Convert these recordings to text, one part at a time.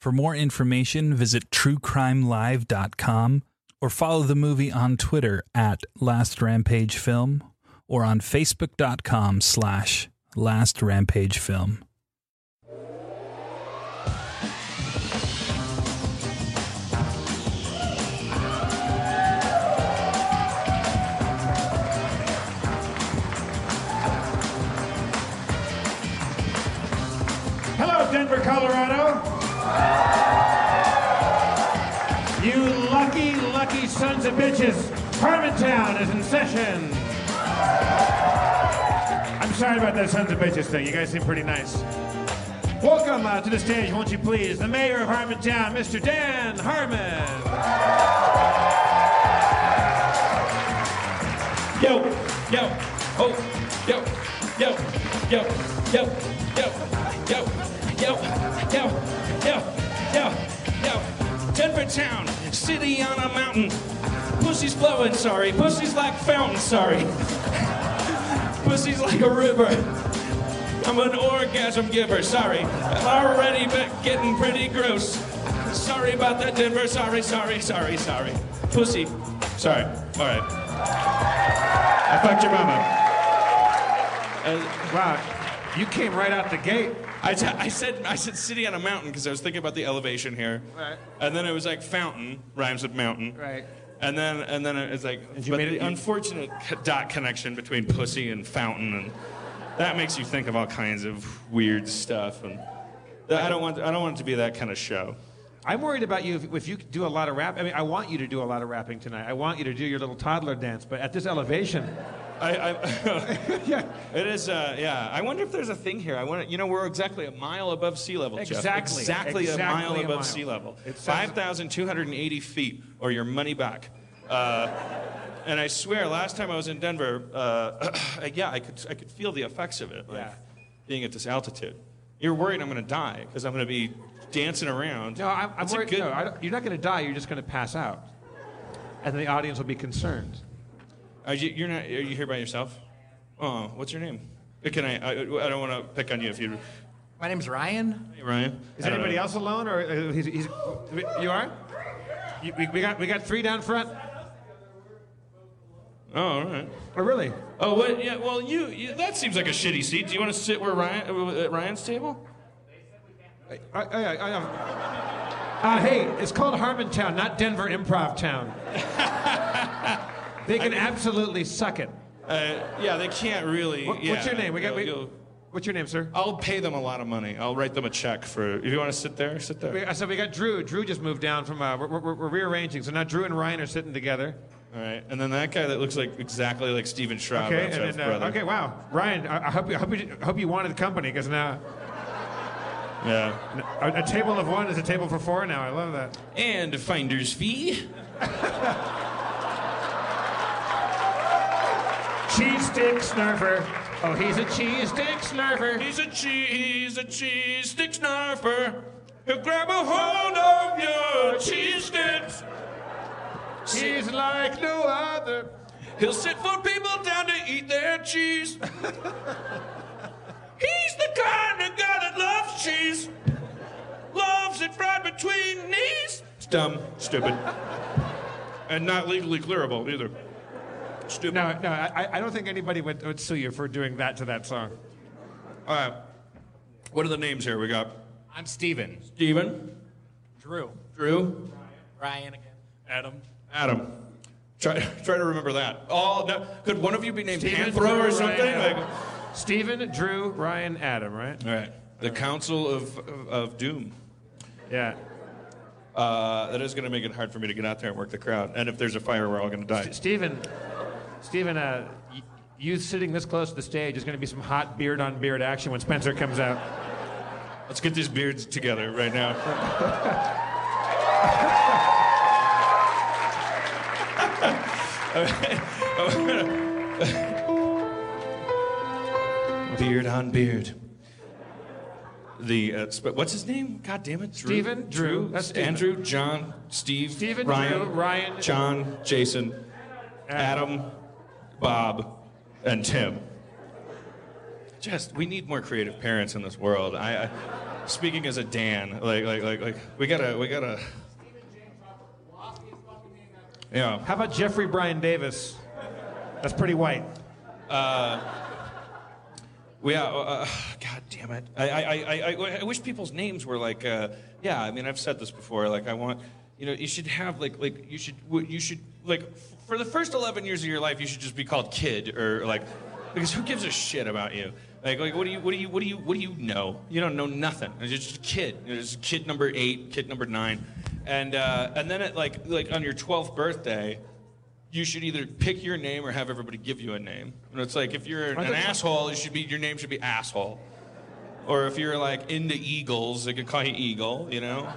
For more information, visit truecrimelive.com or follow the movie on Twitter at Last Rampage Film or on facebook.com slash Last Rampage Film. Hello, Denver, Colorado. You lucky, lucky sons of bitches. Harmontown is in session. I'm sorry about that sons of bitches thing. You guys seem pretty nice. Welcome uh, to the stage, won't you please, the mayor of Harmontown, Mr. Dan Harmon. Yo, yo, oh, yo, yo, yo, yo, yo, yo, yo, yo, yo, yo, yo. Denver town, city on a mountain. Pussy's flowing, sorry. Pussy's like fountain, sorry. Pussy's like a river. I'm an orgasm giver, sorry. Already getting pretty gross. Sorry about that, Denver. Sorry, sorry, sorry, sorry. Pussy. Sorry. All right. I fucked your mama. Uh, wow, you came right out the gate. I, t- I said I said city on a mountain because I was thinking about the elevation here. Right. And then it was like fountain rhymes with mountain. Right. And then and then it's like you but made the it- unfortunate co- dot connection between pussy and fountain and that makes you think of all kinds of weird stuff and I don't want I don't want it to be that kind of show. I'm worried about you if, if you do a lot of rap. I mean, I want you to do a lot of rapping tonight. I want you to do your little toddler dance, but at this elevation, I, I yeah, it is. Uh, yeah, I wonder if there's a thing here. I want you know we're exactly a mile above sea level. Jeff. Exactly. exactly, a mile a above mile. sea level. It sounds- Five thousand two hundred and eighty feet, or your money back. Uh, and I swear, last time I was in Denver, uh, yeah, I could I could feel the effects of it, like Yeah. being at this altitude. You're worried I'm going to die because I'm going to be dancing around. no, I'm, I'm worried. good- no, you're not going to die. You're just going to pass out, and then the audience will be concerned. Are you, you're not. Are you here by yourself? Oh, what's your name? Can I? I, I don't want to pick on you if you. My name's Ryan. Hey, Ryan. Is I don't anybody know. else alone, or uh, he's, he's, you are? You, we, we got we got three down front. Oh, all right. Oh, really? Oh, what? Yeah. Well, you, you. That seems like a shitty seat. Do you want to sit where Ryan uh, at Ryan's table? I, I, I, I, uh, hey, it's called Harmontown, not Denver Improv Town. they can absolutely suck it. Uh, yeah, they can't really. What, yeah, what's your name? We got. We, what's your name, sir? I'll pay them a lot of money. I'll write them a check for. If you want to sit there, sit there. We, I said we got Drew. Drew just moved down from. Uh, we're, we're, we're rearranging, so now Drew and Ryan are sitting together. All right. And then that guy that looks like exactly like Steven Schraub. Okay, and then, uh, brother. okay, wow, Ryan. I, I hope you, I hope you, I hope you wanted the company because now Yeah. a, a table of one is a table for four now. I love that. And a finder's fee. Cheese stick snurfer. Oh, he's a cheese stick snurfer. He's a cheese, a cheese stick snarfer. He'll grab a hold of your cheese sticks. He's like no other. He'll sit for people down to eat their cheese. He's the kind of guy that loves cheese. Loves it fried between knees. It's dumb, stupid. And not legally clearable either. Stupid. No, no, I, I don't think anybody would, would sue you for doing that to that song. All right. What are the names here? We got I'm Steven. Steven, Drew. Drew, Ryan again. Adam. Adam. Try, try to remember that. Oh, no. Could one of you be named Steven, Panthro or Drew, something? Ryan, Like, Stephen, Drew, Ryan, Adam, right? all right. The Council of, of, of Doom. Yeah. Uh, that is going to make it hard for me to get out there and work the crowd. And if there's a fire, we're all going to die. Stephen, Stephen, uh, y- you sitting this close to the stage is going to be some hot beard on beard action when Spencer comes out. Let's get these beards together right now. beard on beard. The uh, sp- what's his name? God damn it, Drew. Stephen, Drew, that's Stephen. Andrew, John, Steve, Stephen, Ryan, Drew, Ryan, John, Jason, Adam, Bob, and Tim. Just we need more creative parents in this world. I, I speaking as a Dan, like like like like we gotta we gotta. Yeah. How about Jeffrey Brian Davis? That's pretty white. We, uh, uh, God damn it! I, I, I, I, I wish people's names were like, uh, yeah. I mean, I've said this before. Like, I want, you know, you should have like, like you should, you should like, for the first eleven years of your life, you should just be called kid or like, because who gives a shit about you? Like, like what do you, what do you, what do you, what do you know? You don't know nothing. You're just a kid. You're just kid number eight, kid number nine, and uh, and then at like, like on your twelfth birthday. You should either pick your name or have everybody give you a name. And it's like if you're an, an asshole, it should be your name should be asshole. Or if you're like into eagles, they could call you eagle. You know.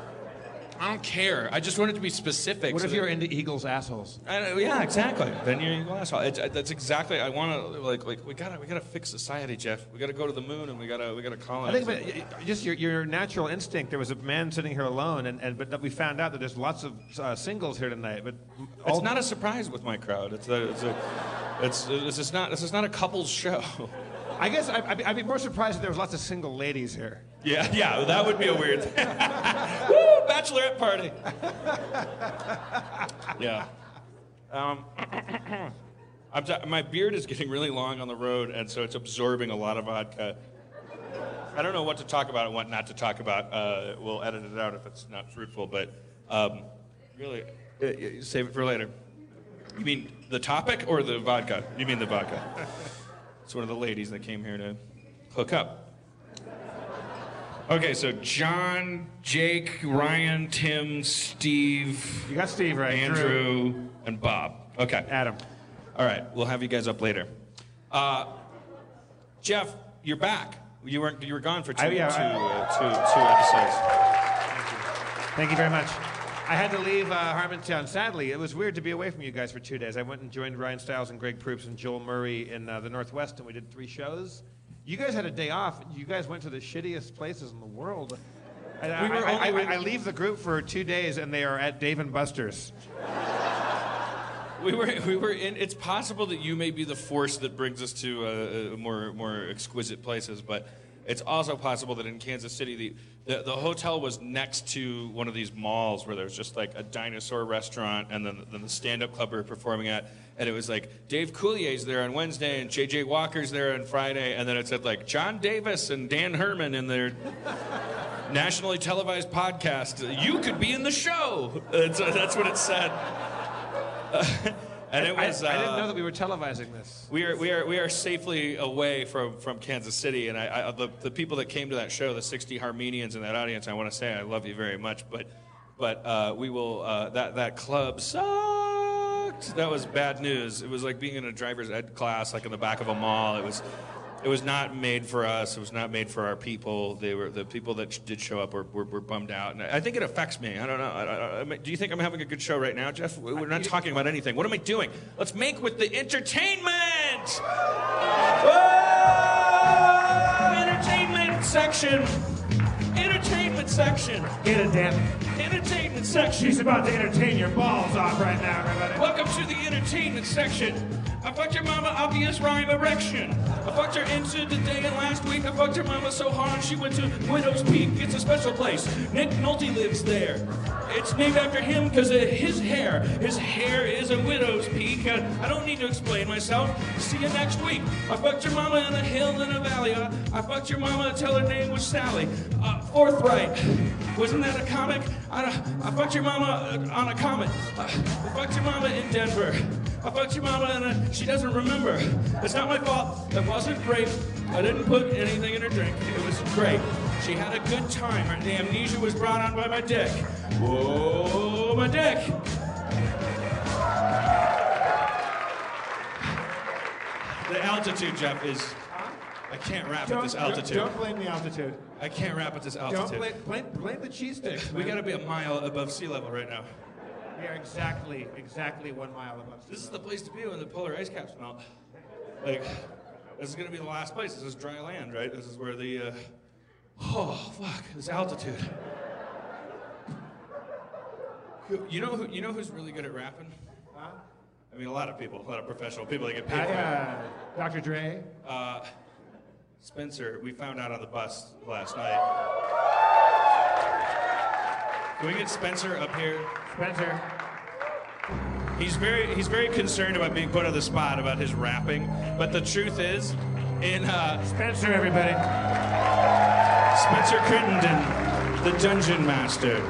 I don't care. I just want it to be specific. What so if that- you're into Eagles assholes? I yeah, exactly. Then you're an eagle asshole. It's, that's exactly. I want to like like we gotta we gotta fix society, Jeff. We gotta go to the moon and we gotta we gotta I colonize. think, it. but just your, your natural instinct. There was a man sitting here alone, and, and but we found out that there's lots of uh, singles here tonight. But all, it's not a surprise with my crowd. It's a, it's a, it's this is not this is not a couples show. I guess I, I'd, be, I'd be more surprised if there was lots of single ladies here. Yeah, yeah, that would be a weird. Woo, bachelorette party. yeah. Um, I'm, t- my beard is getting really long on the road, and so it's absorbing a lot of vodka. I don't know what to talk about and what not to talk about. Uh, we'll edit it out if it's not fruitful, but um, really, uh, uh, save it for later. You mean the topic or the vodka? You mean the vodka? It's one of the ladies that came here to hook up. Okay, so John, Jake, Ryan, Tim, Steve, You got Steve right. Andrew, and Bob. Okay. Adam. All right, we'll have you guys up later. Uh, Jeff, you're back. You weren't. You were gone for two, I- yeah, two, I- uh, two, two episodes. Thank you very much. I had to leave uh, Harmontown. Sadly, it was weird to be away from you guys for two days. I went and joined Ryan Stiles and Greg Proops and Joel Murray in uh, the Northwest, and we did three shows. You guys had a day off. You guys went to the shittiest places in the world. And I, were I- only I- with- I leave the group for two days, and they are at Dave and Buster's. We were. We were in. It's possible that you may be the force that brings us to uh, more more exquisite places, but it's also possible that in Kansas City, the, the the hotel was next to one of these malls where there's just like a dinosaur restaurant, and then then the stand-up club we were performing at, and it was like Dave Coulier's there on Wednesday, and J.J. Walker's there on Friday, and then it said like John Davis and Dan Herman in their nationally televised podcast. You could be in the show. That's, that's what it said. and it I, was. I didn't uh, know that we were televising this. we are, we are, we are safely away from, from Kansas City, and I, I, the, the people that came to that show, the 60 Armenians in that audience, I want to say I love you very much, but, but uh, we will, uh, that, that club sucked. That was bad news. It was like being in a driver's ed class, like in the back of a mall. It was, it was not made for us. It was not made for our people. They were the people that sh- did show up were, were, were bummed out, and I think it affects me. I don't know. I, I, I, do you think I'm having a good show right now, Jeff? We're not talking about anything. What am I doing? Let's make with the entertainment. Whoa! Entertainment section. Entertainment section. Get it, Dan. Entertainment section. She's about to entertain your balls off right now, everybody. Welcome to the entertainment section. I fucked your mama, obvious rhyme erection. I fucked her into the day and last week. I fucked her mama so hard she went to Widow's Peak. It's a special place. Nick Nolte lives there. It's named after him because of his hair. His hair is a widow's peak. Uh, I don't need to explain myself. See you next week. I fucked your mama in a hill in a valley. Uh, I fucked your mama till her name was Sally. Uh, forthright. Wasn't that a comic? I, I fucked your mama uh, on a comet. Uh, I fucked your mama in Denver. I fucked your mama and uh, she doesn't remember. It's not my fault. It wasn't rape. I didn't put anything in her drink. It was great. She had a good time. Her the amnesia was brought on by my dick. Whoa, my dick. The altitude, Jeff, is. I can't rap at this altitude. Don't, blame the altitude. I can't rap at this altitude. Don't blame, blame, blame the cheese sticks. We man. gotta be a mile above sea level right now. We are exactly, exactly one mile above. sea This is the place to be when the polar ice caps melt. Like, this is gonna be the last place. This is dry land, right? This is where the. Uh... Oh fuck! This altitude. You know who? You know who's really good at rapping? Huh? I mean, a lot of people, a lot of professional people that get paid. Uh, Dr. Dre. Spencer, we found out on the bus last night. Can we get Spencer up here? Spencer. He's very he's very concerned about being put on the spot about his rapping, but the truth is, in uh, Spencer, everybody. Spencer Crittenden, the Dungeon Master.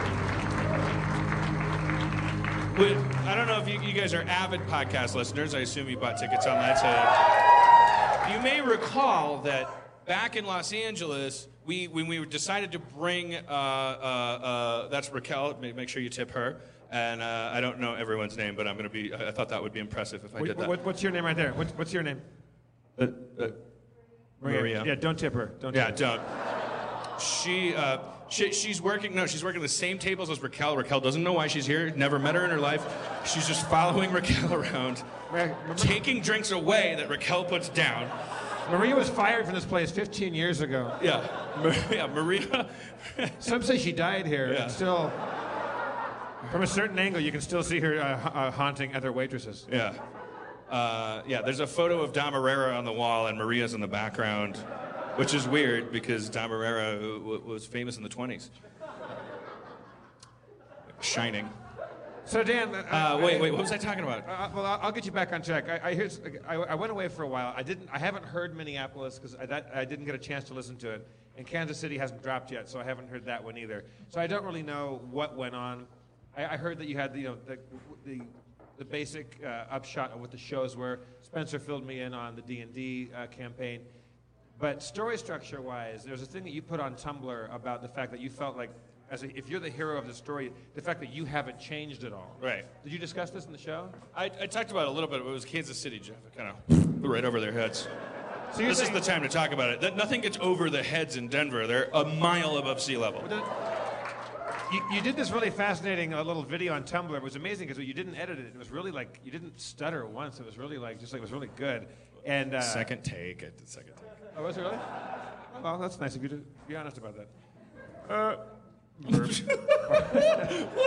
I don't know if you, you guys are avid podcast listeners. I assume you bought tickets online to. You may recall that back in Los Angeles, we when we decided to bring uh, uh, uh, that's Raquel. Make, make sure you tip her. And uh, I don't know everyone's name, but I'm gonna be. I I thought that would be impressive if I did that. what- what's your name right there? What's, what's your name? Uh, uh, Maria. Yeah, don't tip her. Don't Yeah, tip her. don't. She, uh, she, she's working. No, she's working the same tables as Raquel. Raquel doesn't know why she's here. Never met her in her life. She's just following Raquel around, Maria, taking drinks away that Raquel puts down. Maria was fired from this place 15 years ago. Yeah, Maria. Maria. Some say she died here. Yeah. Still, from a certain angle, you can still see her uh, uh, haunting other waitresses. yeah. Uh, yeah, there's a photo of Dom Irrera on the wall, and Maria's in the background, which is weird because Dom Irrera w- was famous in the 20s. Shining. So Dan, Uh, wait, wait, what was I talking about? Uh, well, I'll, I'll get you back on track. I, I, here's, I, I went away for a while. I didn't. I haven't heard Minneapolis because I, I didn't get a chance to listen to it. And Kansas City hasn't dropped yet, so I haven't heard that one either. So I don't really know what went on. I, I heard that you had, you know, the, the, the basic uh, upshot of what the shows were. Spencer filled me in on the D&D uh, campaign. But story structure wise, there's a thing that you put on Tumblr about the fact that you felt like, as a, if you're the hero of the story, the fact that you haven't changed at all. Right. Did you discuss this in the show? I, I talked about it a little bit, but it was Kansas City, Jeff. It kind of right over their heads. So This is the time to talk about it. That nothing gets over the heads in Denver. They're a mile above sea level. You, you did this really fascinating uh, little video on Tumblr. It was amazing because you didn't edit it. It was really like you didn't stutter once. It was really like just like it was really good. And uh, Second take. I did second take. Oh, was it really? Well, that's nice of you to be honest about that. Uh,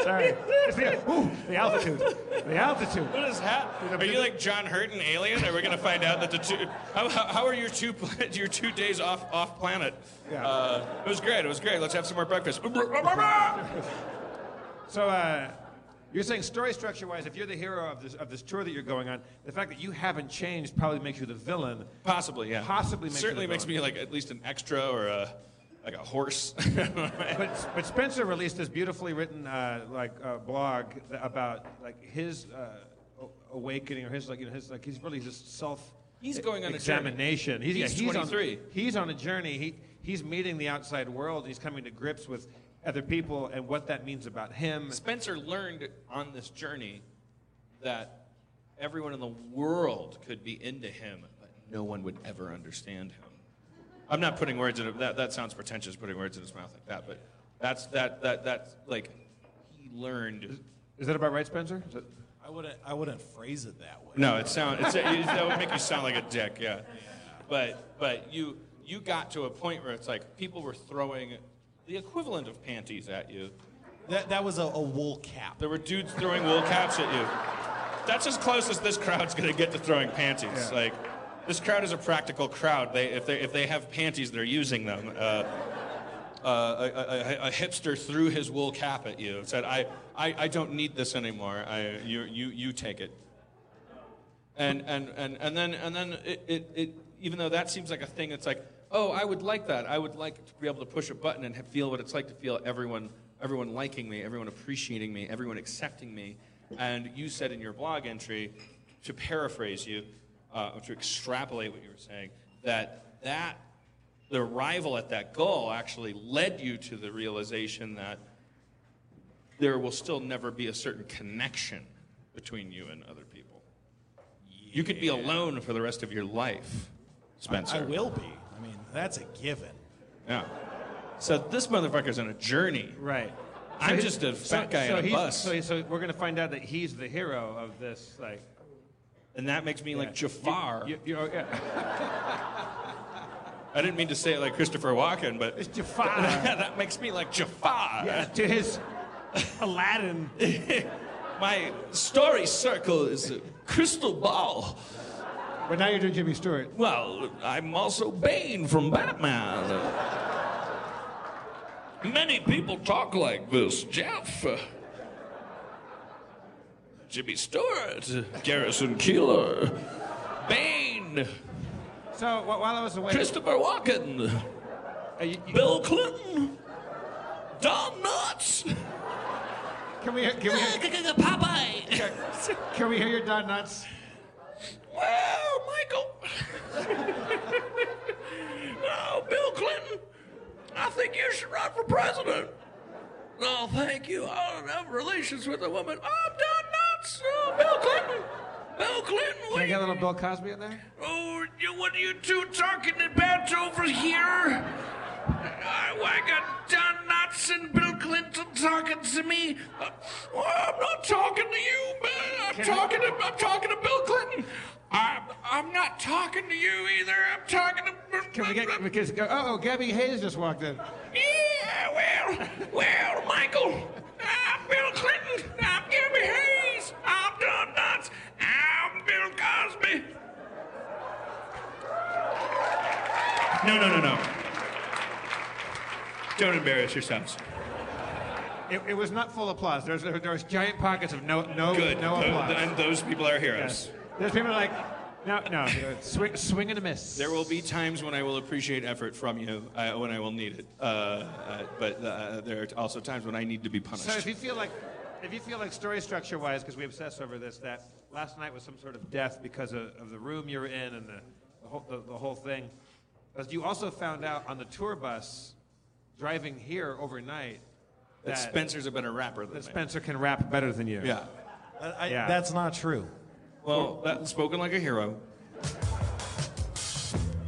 Sorry. It's the, ooh, the altitude. The altitude. What is that? Are you like John Hurt in Alien? Are we going to find out that the two? How, how, are your two your two days off off planet? Yeah. Uh, it was great. It was great. Let's have some more breakfast. So, uh, you're saying story structure wise, if you're the hero of this, of this tour that you're going on, the fact that you haven't changed probably makes you the villain. Possibly, yeah. Possibly makes you Certainly makes me like at least an extra or a like a horse. But, but Spencer released this beautifully written uh, like uh, blog about like his uh, awakening or his like you know his like he's really just self He's going on a examination. He's, He's yeah, 23. On, he's on a journey. He he's meeting the outside world. He's coming to grips with other people and what that means about him. Spencer learned on this journey that everyone in the world could be into him, but no one would ever understand him. I'm not putting words in it. That, that sounds pretentious, putting words in his mouth like that. But that's that that that's like he learned. Is that about right, Spencer? Is that- I wouldn't. I wouldn't phrase it that way. No, it sound it's, it, that would make you sound like a dick. Yeah, but but you you got to a point where it's like people were throwing the equivalent of panties at you. That that was a, a wool cap. There were dudes throwing wool caps at you. That's as close as this crowd's gonna get to throwing panties. Like, this crowd is a practical crowd. They, if they, if they have panties, they're using them. Uh, uh, a, a, a hipster threw his wool cap at you and said, "I, I, I don't need this anymore. I, you, you, you take it." And and and and then and then it, it, it even though that seems like a thing, it's like, oh, I would like that. I would like to be able to push a button and feel what it's like to feel everyone everyone liking me, everyone appreciating me, everyone accepting me. And you said in your blog entry, to paraphrase you, uh, to extrapolate what you were saying, that that the arrival at that goal actually led you to the realization that there will still never be a certain connection between you and other people. You could be alone for the rest of your life, Spencer. I will be. I mean, that's a given. Yeah. So this motherfucker's on a journey. right. I'm just a fat guy so on a bus. So, so we're gonna find out that he's the hero of this. Like And that makes me like Jafar. You, you, yeah. I didn't mean to say it like Christopher Walken, but It's Jafar. that makes me like Jafar. Yeah, to his Aladdin. My story circle is a crystal ball. But now you're doing Jimmy Stewart. Well, I'm also Bane from Batman. Many people talk like this, Jeff. Jimmy Stewart, Garrison Keillor, Bane, So wh- while I was away, Christopher Walken, uh, you- you- Bill Clinton, Don Knotts, can we can we hear, Popeye. can we hear your Don Knotts? Well, Michael. oh, Bill Clinton, I think you should run for president. No, thank you. I don't have relations with a woman. Oh, Don Knotts. Oh, Bill Clinton. Bill Clinton. Can I get a little Bill Cosby in there? oh, you, what are you two talking about over here? I, I got Don Knotts and Bill Clinton talking to me. Uh, well, I'm not talking to you, man. I'm Can I- talking to I'm talking to Bill Clinton. I'm I'm not talking to you either. I'm talking to. Can we get because oh Gabby Hayes just walked in. Yeah, well, well, Michael, I'm Bill Clinton. I'm Gabby Hayes. I'm Don Knotts. I'm Bill Cosby. No, no, no, no. Don't embarrass yourselves. It, it was not full applause. There's there, there's giant pockets of no no Good. no Tho- applause. and those people are heroes. Yes. There's people like No, no. Swing, swing and a miss. There will be times when I will appreciate effort from you, uh, when I will need it. Uh, uh, but uh, there are also times when I need to be punished. So if you feel like, if you feel like story structure wise, because we obsess over this, that last night was some sort of death because of, of the room you were in and the, the, whole, the, the whole thing. But you also found out on the tour bus, driving here overnight, that Spencer's a better rapper than that me. Spencer can rap better than you. Yeah. I, Yeah. That's not true. Well, that, spoken like a hero.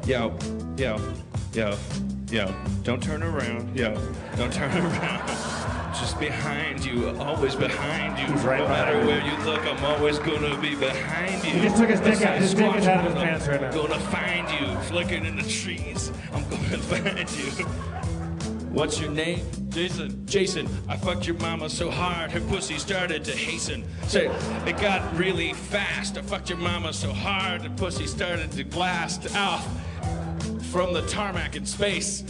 Yo, yo, yo, yo. Don't turn around. Yo, don't turn around. Just behind you, always behind you. right no matter where you look, I'm always gonna be behind you. He just took his dick out- his dick is out of his pants right now. I'm Gonna find you, flicking in the trees. I'm gonna find you. What's your name? Jason. Jason, I fucked your mama so hard her pussy started to hasten. Say, it got really fast. I fucked your mama so hard her pussy started to blast out from the tarmac in space.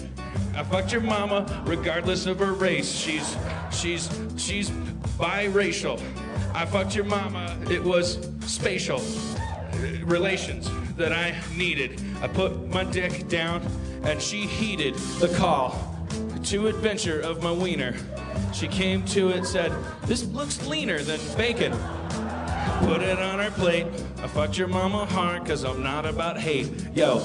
I fucked your mama regardless of her race. She's she's she's biracial. I fucked your mama. It was spatial uh, relations that I needed. I put my dick down and she heeded the call to adventure of my wiener. She came to it, said, This looks leaner than bacon. Put it on her plate. I fucked your mama hard because I'm not about hate. Yo,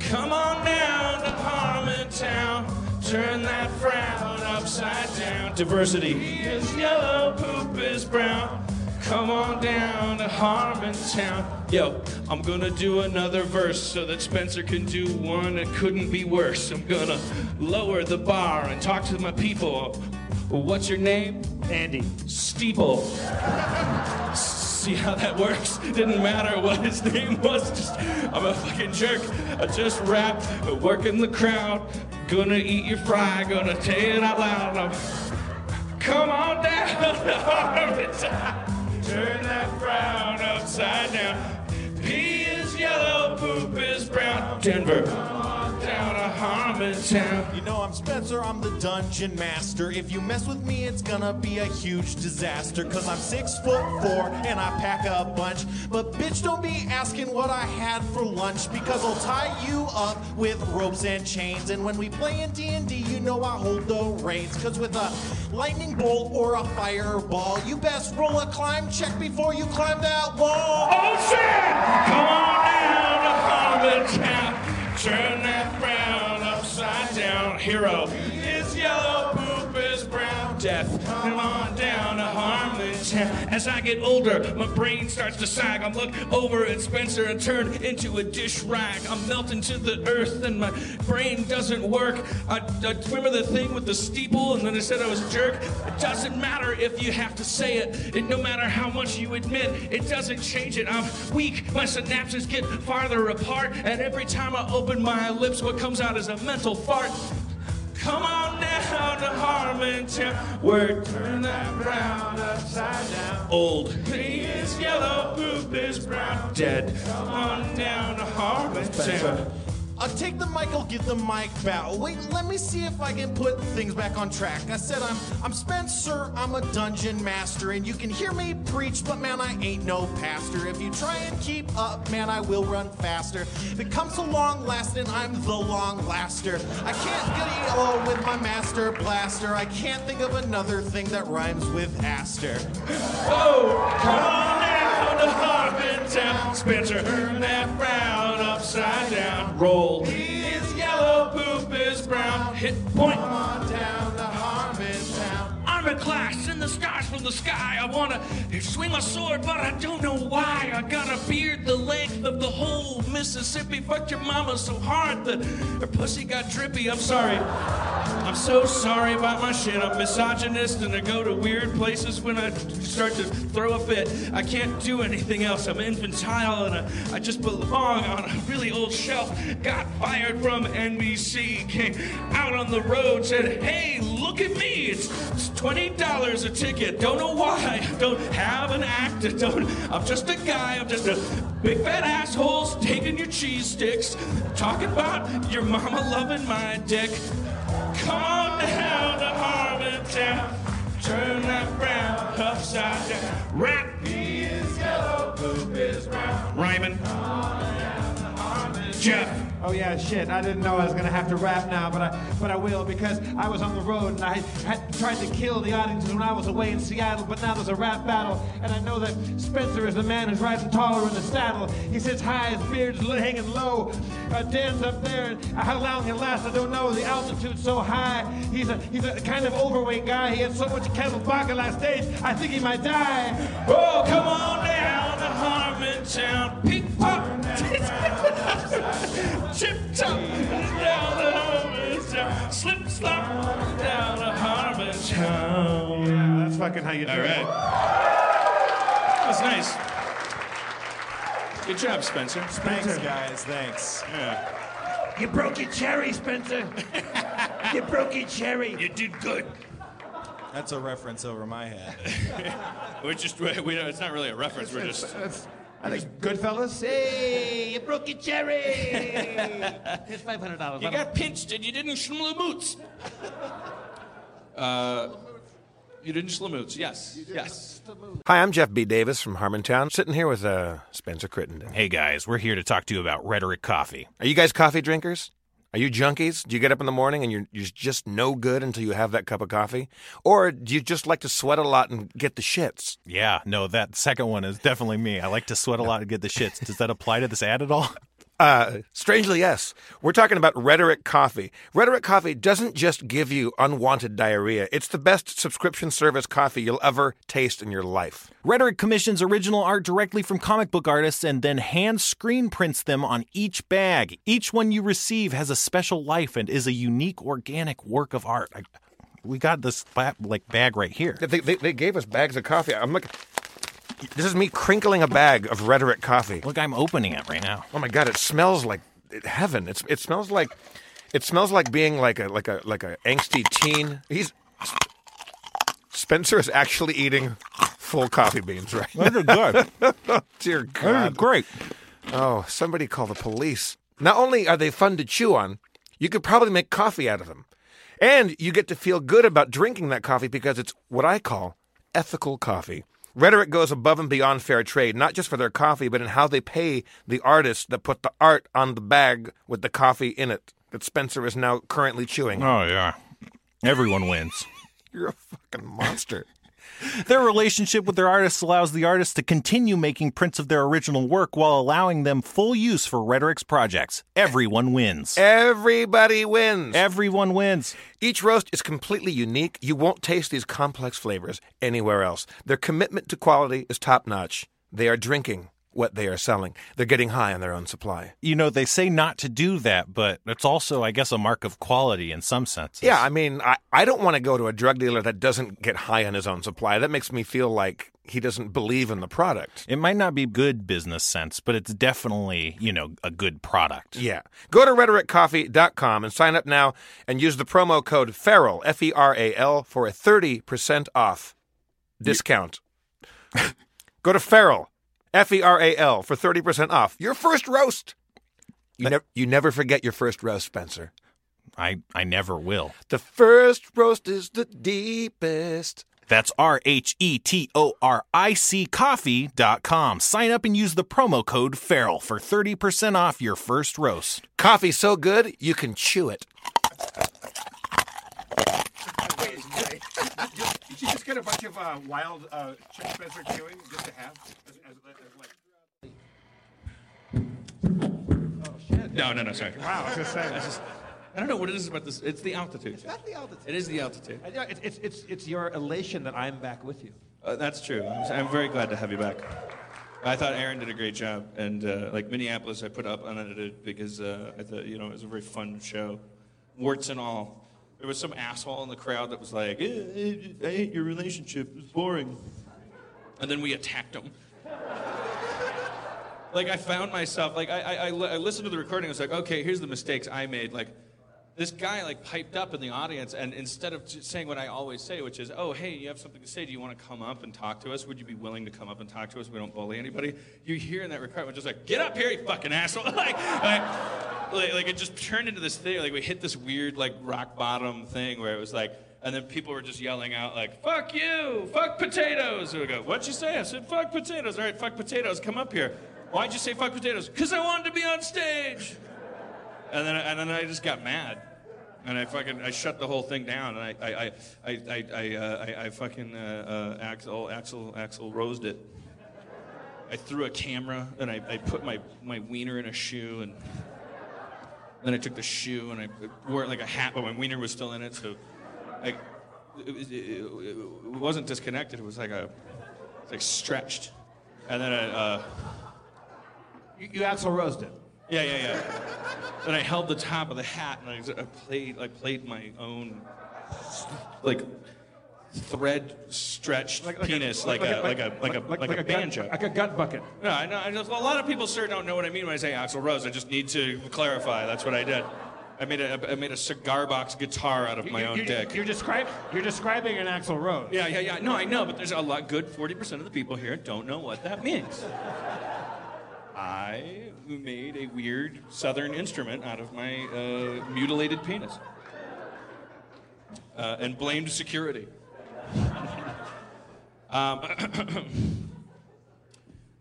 come on down to Harmontown. Turn that frown upside down. Diversity is yellow, poop is brown. Come on down to Harmontown. Yo, I'm gonna do another verse so that Spencer can do one that couldn't be worse. I'm gonna lower the bar and talk to my people. What's your name? Andy. Steeple. See how that works? Didn't matter what his name was. Just, I'm a fucking jerk. I just rap, working the crowd. Gonna eat your fry, gonna tell it out loud. I'm- Come on down. Turn that frown upside down. Yellow, poop is brown. Denver. Come on down to Harmontown. You know, I'm Spencer, I'm the dungeon master. If you mess with me, it's gonna be a huge disaster. Cause I'm six foot four and I pack a bunch. But bitch, don't be asking what I had for lunch. Because I'll tie you up with ropes and chains. And when we play in D&D, you know I hold the reins. Cause with a lightning bolt or a fireball, you best roll a climb check before you climb that wall. Oh shit! Come on down to Harmontown. Turn that frown. Hero is yellow, poop is brown. Death. Come on down to Harmontown. As I get older, my brain starts to sag. I'm look over at Spencer and turn into a dish rag. I'm melting to the earth and my brain doesn't work. I, I remember the thing with the steeple and then I said I was a jerk. It doesn't matter if you have to say it. it no matter how much you admit, it doesn't change it. I'm weak. My synapses get farther apart. And every time I open my lips, what comes out is a mental fart. Come on down to Harmontown, where turn that brown upside down. Old P is yellow, poop is brown. Dead. Come on down to Harmontown. I'll take the mic, I'll give the mic back. Wait, let me see if I can put things back on track. I said I'm I'm Spencer, I'm a dungeon master, and you can hear me preach, but man, I ain't no pastor. If you try and keep up, man, I will run faster. If it comes to long lasting, I'm the long laster. I can't get yellow with my master blaster. I can't think of another thing that rhymes with Aster. Oh, come on down to Harmontown. Spencer, turn that frown upside down. Roll. He is yellow, poop is brown. Hit point. Come on down a class in the stars from the sky. I wanna swing my sword, but I don't know why. I got a beard the length of the whole Mississippi. Fucked your mama so hard that her pussy got drippy. I'm sorry. I'm so sorry about my shit. I'm misogynist and I go to weird places when I start to throw a fit. I can't do anything else. I'm infantile and I, I just belong on a really old shelf. Got fired from NBC. Came out on the road, said, hey, look at me. It's, it's $20 a ticket. Don't know why. Don't have an act. Don't, I'm just a guy. I'm just a big fat asshole taking your cheese sticks. Talking about your mama loving my dick. Come on down to Harmontown. Turn that frown upside down. Rap is yellow, poop is brown. Rhyming. Oh yeah, shit. I didn't know I was gonna have to rap now, but I but I will because I was on the road and I had tried to kill the audiences when I was away in Seattle, but now there's a rap battle, and I know that Spencer is the man who's riding taller in the saddle. He sits high, his beard's hanging low. Uh, Dan's up there, how long he'll last, I don't know. The altitude's so high. He's a he's a kind of overweight guy. He had so much kettle vodka last stage, I think he might die. Oh, come on down to Harmontown. Pick pop. Chip top down to Harmontown. Slip slop down to Harmontown. Yeah, that's fucking how you do All it. right. That's nice. Good job, Spencer. Thanks, guys. Thanks. Yeah. You broke your cherry, Spencer. you broke your cherry. You did good. That's a reference over my head. We're just, we, we, it's not really a reference. We're just, That's, I think Goodfellas. Hey, you broke your cherry. Here's five hundred dollars. you got pinched and you didn't schmoots. Uh, you didn't schmoots. Yes, yes. Hi, I'm Jeff B. Davis from Harmontown, sitting here with uh, Spencer Crittenden. Hey guys, we're here to talk to you about Rhetoric Coffee. Are you guys coffee drinkers? Are you junkies? Do you get up in the morning and you're, you're just no good until you have that cup of coffee? Or do you just like to sweat a lot and get the shits? Yeah, no, that second one is definitely me. I like to sweat a lot and get the shits. Does that apply to this ad at all? Uh, strangely, yes. We're talking about Rhetoric Coffee. Rhetoric Coffee doesn't just give you unwanted diarrhea, it's the best subscription service coffee you'll ever taste in your life. Rhetoric commissions original art directly from comic book artists and then hand screen prints them on each bag. Each one you receive has a special life and is a unique organic work of art. I, we got this like bag right here. They, they, they gave us bags of coffee. I'm looking. This is me crinkling a bag of Rhetoric Coffee. Look, I'm opening it right now. Oh my god, it smells like heaven. It's it smells like it smells like being like a like a like a angsty teen. He's Spencer is actually eating full coffee beans right now. They're good. Dear They're God. great. Oh, somebody call the police. Not only are they fun to chew on, you could probably make coffee out of them. And you get to feel good about drinking that coffee because it's what I call ethical coffee. Rhetoric goes above and beyond fair trade, not just for their coffee, but in how they pay the artists that put the art on the bag with the coffee in it that Spencer is now currently chewing. Oh yeah, everyone wins. You're a fucking monster. Their relationship with their artists allows the artists to continue making prints of their original work while allowing them full use for Rhetoric's projects. Everyone wins. Everybody wins. Everyone wins. Each roast is completely unique. You won't taste these complex flavors anywhere else. Their commitment to quality is top notch. They are drinking what they are selling. They're getting high on their own supply. You know, they say not to do that, but it's also, I guess, a mark of quality in some senses. Yeah, I mean, I, I don't want to go to a drug dealer that doesn't get high on his own supply. That makes me feel like he doesn't believe in the product. It might not be good business sense, but it's definitely, you know, a good product. Yeah. Go to rhetoriccoffee.com and sign up now and use the promo code FERAL, F E R A L, for a 30% off discount. Go to Feral, F E R A L, for 30% off your first roast. You, nev- you never forget your first roast, Spencer. I, I never will. The first roast is the deepest. That's R H E T O R I C coffee.com. Sign up and use the promo code FERAL for 30% off your first roast. Coffee so good you can chew it. Did you just get a bunch of uh, wild uh, Chip Spencer chewing just to have? As, as, like... No, no, no, sorry. Wow, I was just saying. I just, I don't know what it is about this. It's the altitude. It's not the altitude. It is the altitude. Uh, It's, it's, it's, it's your elation that I'm back with you. Uh, that's true. I'm, I'm very glad to have you back. I thought Aaron did a great job, and uh, like Minneapolis, I put up unedited because uh, I thought you know it was a very fun show, warts and all. There was some asshole in the crowd that was like, eh, eh, "I hate your relationship. It's boring," and then we attacked him. like I found myself like I, I, I, I listened to the recording. I was like, okay, here's the mistakes I made. Like this guy like piped up in the audience, and instead of saying what I always say, which is, oh hey, you have something to say. Do you want to come up and talk to us? Would you be willing to come up and talk to us? We don't bully anybody. You hear in that requirement just like, get up here, you fucking asshole. like, like, like, like it just turned into this thing. Like we hit this weird like rock bottom thing where it was like. And then people were just yelling out like, "Fuck you! Fuck potatoes!" And we go, "What'd you say?" I said, "Fuck potatoes." All right, fuck potatoes. Come up here. Why'd you say fuck potatoes? Because I wanted to be on stage. And then and then I just got mad, and I fucking I shut the whole thing down, and I I I I I, uh, I, I fucking uh, uh, Axl Axl Axl rosed it. I threw a camera and I, I put my, my wiener in a shoe and then I took the shoe and I wore it like a hat, but my wiener was still in it, so I, it, was- it, it, wasn't disconnected. It was like a it's like stretched, and then I. Uh, You, you Axl Rosed it. Yeah, yeah, yeah. Then I held the top of the hat and I, I played, I played my own, like, thread stretched penis, like, a, like, a, like, a, like, a, gut- banjo. like a gut bucket. No, I know. I just, a lot of people sure don't know what I mean when I say Axl Rose. I just need to clarify. That's what I did. I made a, I made a cigar box guitar out of my You- own you- dick. You're, describe, you're describing an Axl Rose. Yeah, yeah, yeah. No, I know, but there's a lot. Good 40% of the people here don't know what that means. I made a weird southern instrument out of my uh, mutilated penis, uh, and blamed security. um,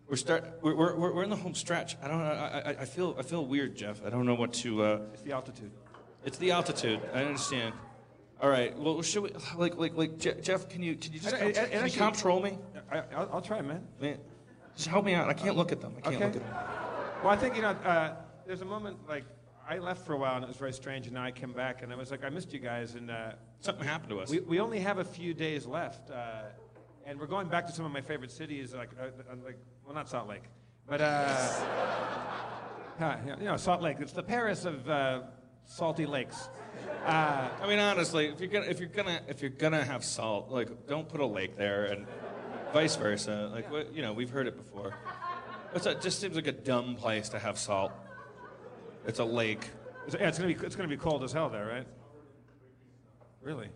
we're start. We're, we're, we're in the home stretch. I don't. I, I, I feel. I feel weird, Jeff. I don't know what to. Uh, It's the altitude. it's the altitude. I understand. All right. Well, should we like like like Jeff? Can you can you just And- com- and- and can you actually- control me? I, I'll, I'll try, man. Man, just help me out. I can't look at them. I can't Okay. look at them. Well, I think you know. Uh, there's a moment like I left for a while and it was very strange, and now I came back and I was like, I missed you guys, and uh, Something happened to us. we we only have a few days left, uh, and we're going back to some of my favorite cities, like uh, uh, like well, not Salt Lake, but uh, you know, Salt Lake. It's the Paris of uh, salty lakes. Uh, I mean, honestly, if you're gonna if you're gonna if you're gonna have salt, like don't put a lake there, and vice versa. Like what you know, we've heard it before. It's a, it just seems like a dumb place to have salt. It's a lake. it's, yeah, it's gonna be it's gonna be cold as hell there, right? Really?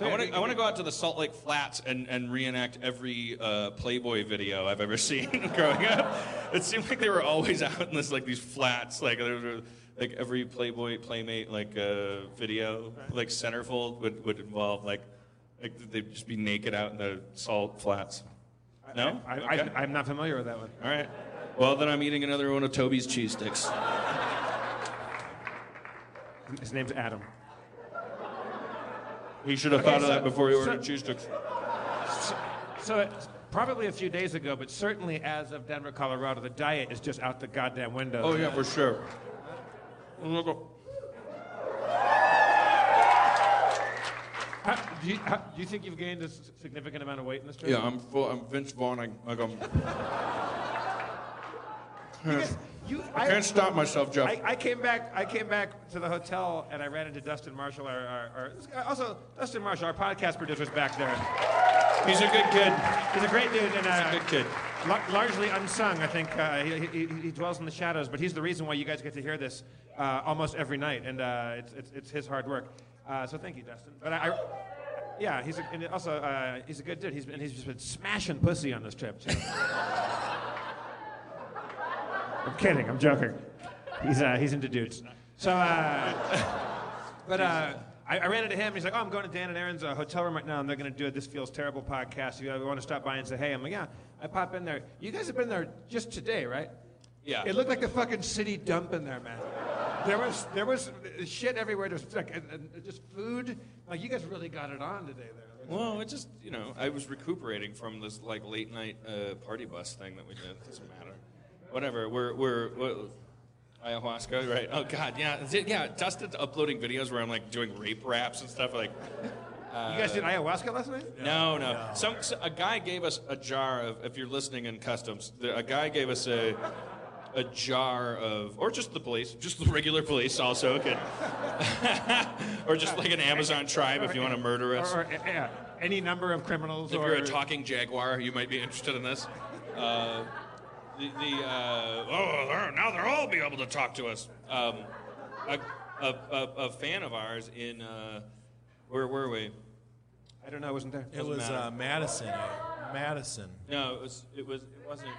I want to I want to go out to the Salt Lake Flats and, and reenact every uh, Playboy video I've ever seen growing up. It seemed like they were always out in this like these flats, like were, like every Playboy Playmate like uh, video, like centerfold would, would involve like like they'd just be naked out in the salt flats. No, I, Okay. I, I'm not familiar with that one. all right. Well, then I'm eating another one of Toby's cheese sticks. His name's Adam. He should have Okay, thought of that before he so- ordered cheese sticks. So it's probably a few days ago, but certainly as of Denver, Colorado, the diet is just out the goddamn window. Oh yeah, for sure. How, do, you, how, do you think you've gained a s- significant amount of weight in this trip? Yeah, I'm full. I'm Vince Vaughn. I, like I'm. You, I can't stop myself, Jeff. I, I came back. I came back to the hotel and I ran into Dustin Marshall. Our, our, our this guy- also Dustin Marshall, our podcast producer's back there. He's a good kid. He's a great dude and He's a uh, good kid. la- largely unsung. I think uh, he, he, he dwells in the shadows, but he's the reason why you guys get to hear this uh, almost every night, and uh, it's, it's, it's his hard work. Uh, so thank you, Dustin. But I, I yeah, he's a, and also uh, he's a good dude. He's been, he's just been smashing pussy on this trip. Too. I'm kidding. I'm joking. He's uh, he's into dudes. So, uh, but uh, I, I ran into him. He's like, "Oh, I'm going to Dan and Erin's uh, hotel room right now, and they're going to do a This Feels Terrible podcast. If you ever want to stop by and say hey, I'm like, yeah. I pop in there. You guys have been there just today, right? Yeah. It looked like the fucking city dump in there, man. There was there was shit everywhere. Was like uh, uh, just food. Like you guys really got it on today there. Well, it just you know I was recuperating from this like late night uh, party bus thing that we did. It doesn't matter. Whatever. We're we're. we Ayahuasca, right? Oh God, yeah, yeah. Dustin's uploading videos where I'm like doing rape raps and stuff. Like, you guys did ayahuasca last night? no, no. Some so- a guy gave us a jar of. If you're listening in customs, a guy gave us a a jar of, or just the police, just the regular police also could, or just like an Amazon tribe if you want to murder us. Or, or, yeah, any number of criminals. If or, you're a talking jaguar, you might be interested in this. Uh, the the uh, oh, they're- now they'll all be able to talk to us. Um, a, a, a, a fan of ours in uh, where were we? I don't know. I wasn't there. It Doesn't was uh, Madison. Madison. No, it was it was it wasn't.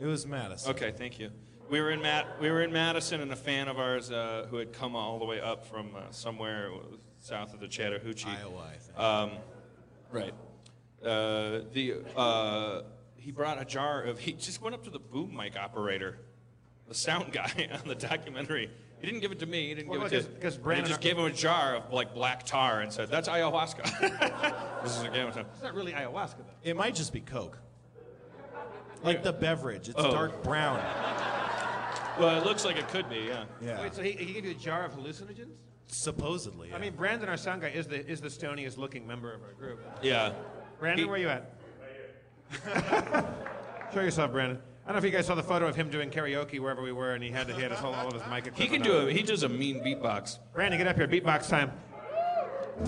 It was Madison. Okay, thank you. We were in Matt. We were in Madison, and a fan of ours uh, who had come all the way up from uh, somewhere south of the Chattahoochee. Iowa, I think. Um, right. Uh, the uh, he brought a jar of. He just went up to the boom mic operator the sound guy on the documentary. He didn't give it to me. He didn't Well, give because- it to. because he Brandon- just gave him a jar of like black tar and said, "That's ayahuasca." this is a game of time. It's not really ayahuasca, though. It might just be Coke. Like the beverage. It's Oh. dark brown. Well, it looks like it could be. Yeah. Yeah. Wait, so he, he gave you a jar of hallucinogens? Supposedly. I mean, Brandon, our sound guy, is the is the stoniest looking member of our group. Yeah. Brandon, He- where you at? Right here. Show yourself, Brandon. I don't know if you guys saw the photo of him doing karaoke wherever we were, and he had to he had his whole all of his mic equipment. He can on. do a. He does a mean beatbox. Brandon, get up here. Beatbox time.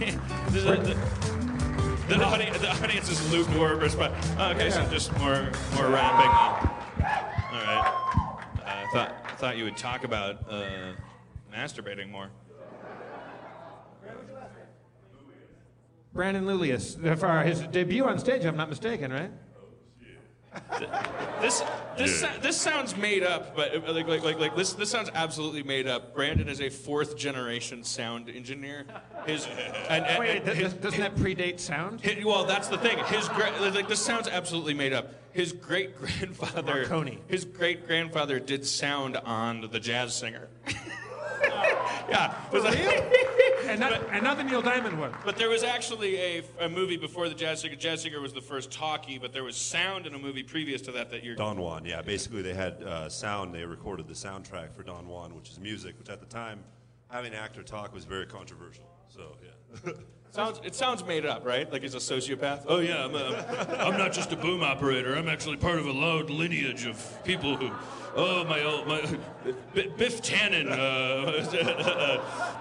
the, the, the, audience, the audience is lukewarm response. Okay, so just more more rapping. Thought thought you would talk about uh, masturbating more. Brandon Lulius, for his debut on stage, if I'm not mistaken, right? This this so- this sounds made up, but uh, like like like like this this sounds absolutely made up. Brandon is a fourth generation sound engineer. His and, and, Wait, and does, his- doesn't that predate sound? Hi- well, that's the thing. His gra- like this sounds absolutely made up. His great grandfather, Marconi. his great grandfather did sound on the Jazz Singer. yeah, was and, not, and not the Neil Diamond one. But there was actually a, a movie before the Jazz Singer. Jazz Singer was the first talkie, but there was sound in a movie previous to that that you're. Don Juan, yeah. Basically, they had uh, sound. They recorded the soundtrack for Don Juan, which is music, which at the time, having an actor talk was very controversial. So, yeah. Sounds, it sounds made up, right? Like he's a sociopath. Oh yeah, I'm, a, I'm not just a boom operator. I'm actually part of a loud lineage of people who. Oh my old my B- Biff Tannen uh,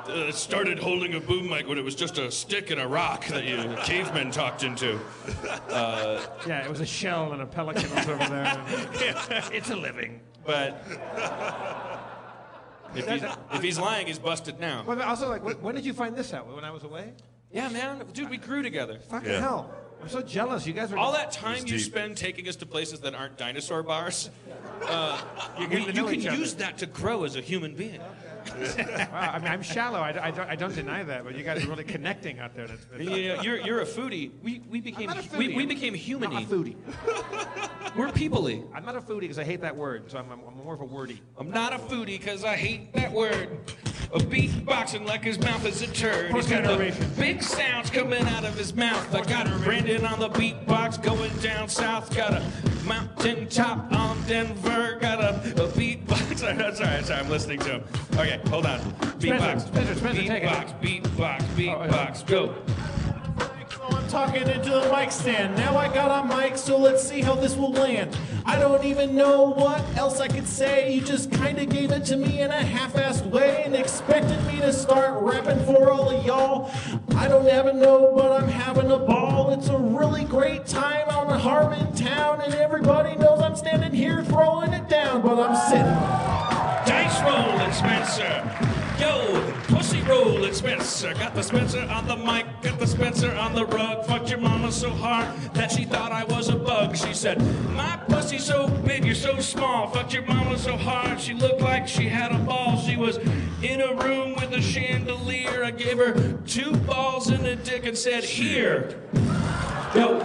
uh, started holding a boom mic when it was just a stick and a rock that you cavemen talked into. Uh, Yeah, it was a shell and a pelican was over there. it's a living. but if he's, if he's lying, he's busted now. But also, like, when, when did you find this out? When I was away? Yeah, man, dude, we grew together. Fucking Yeah. hell! I'm so jealous. You guys are All that time He's you deep. spend taking us to places that aren't dinosaur bars, uh, you, you know can each other. use that to grow as a human being. Wow, I mean, I'm shallow. I, I, don't, I don't deny that, but you guys are really connecting out there. That's, that's You know, you're, you're a foodie. We, we became we, foodie. we became I'm not a foodie. We're peoply. I'm not a foodie because I hate that word, so I'm, I'm, I'm more of a wordy. I'm not a foodie because I hate that word. A beatboxing like his mouth is a turd. He's got big sounds coming out of his mouth. I got a Brandon on the beatbox going down south. Got a mountain top on Denver. Got a, a beatbox. sorry, sorry, sorry, I'm listening to him. Okay, hold on. Beatbox. Spencer, Spencer, take it. beatbox, beatbox, oh, beatbox, go. Talking into the mic stand. Now I got a mic, so let's see how this will land. I don't even know what else I could say. You just kinda gave it to me in a half-assed way and expected me to start rapping for all of y'all. I don't even know, but I'm having a ball. It's a really great time out in Harmontown, and everybody knows I'm standing here throwing it down, but I'm sitting. Dice rolling, Spencer. Yo, pussy rolling, Spencer. Got the Spencer on the mic, got the Spencer on the rug. Fucked your mama so hard that she thought I was a bug. She said, My pussy's so big, you're so small. Fucked your mama so hard, she looked like she had a ball. She was in a room with a chandelier. I gave her two balls and a dick and said, Here. Yo.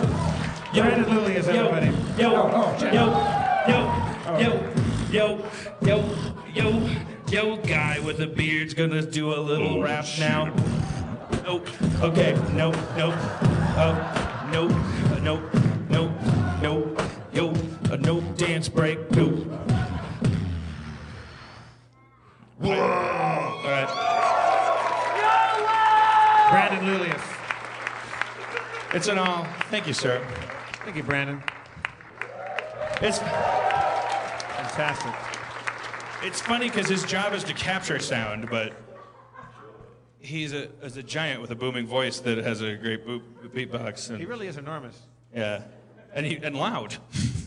Yo. Brandon Lilly is Yo. everybody. Yo. Oh, oh Jeff. Oh. Yo. Yo. Yo. Yo. Yo. Yo. Yo, guy with a beard's gonna do a little rap now. Nope. Okay. Nope. Nope. Oh. Nope. Uh, Nope. Nope. Nope. Yo. A nope dance break. Nope. Whoa. All right. Brandon Lulius. It's an all. Thank you, sir. Thank you, Brandon. It's Fantastic. It's funny because his job is to capture sound, but he's a, is a giant with a booming voice that has a great boop, beatbox. And, He really is enormous. yeah, and he and loud.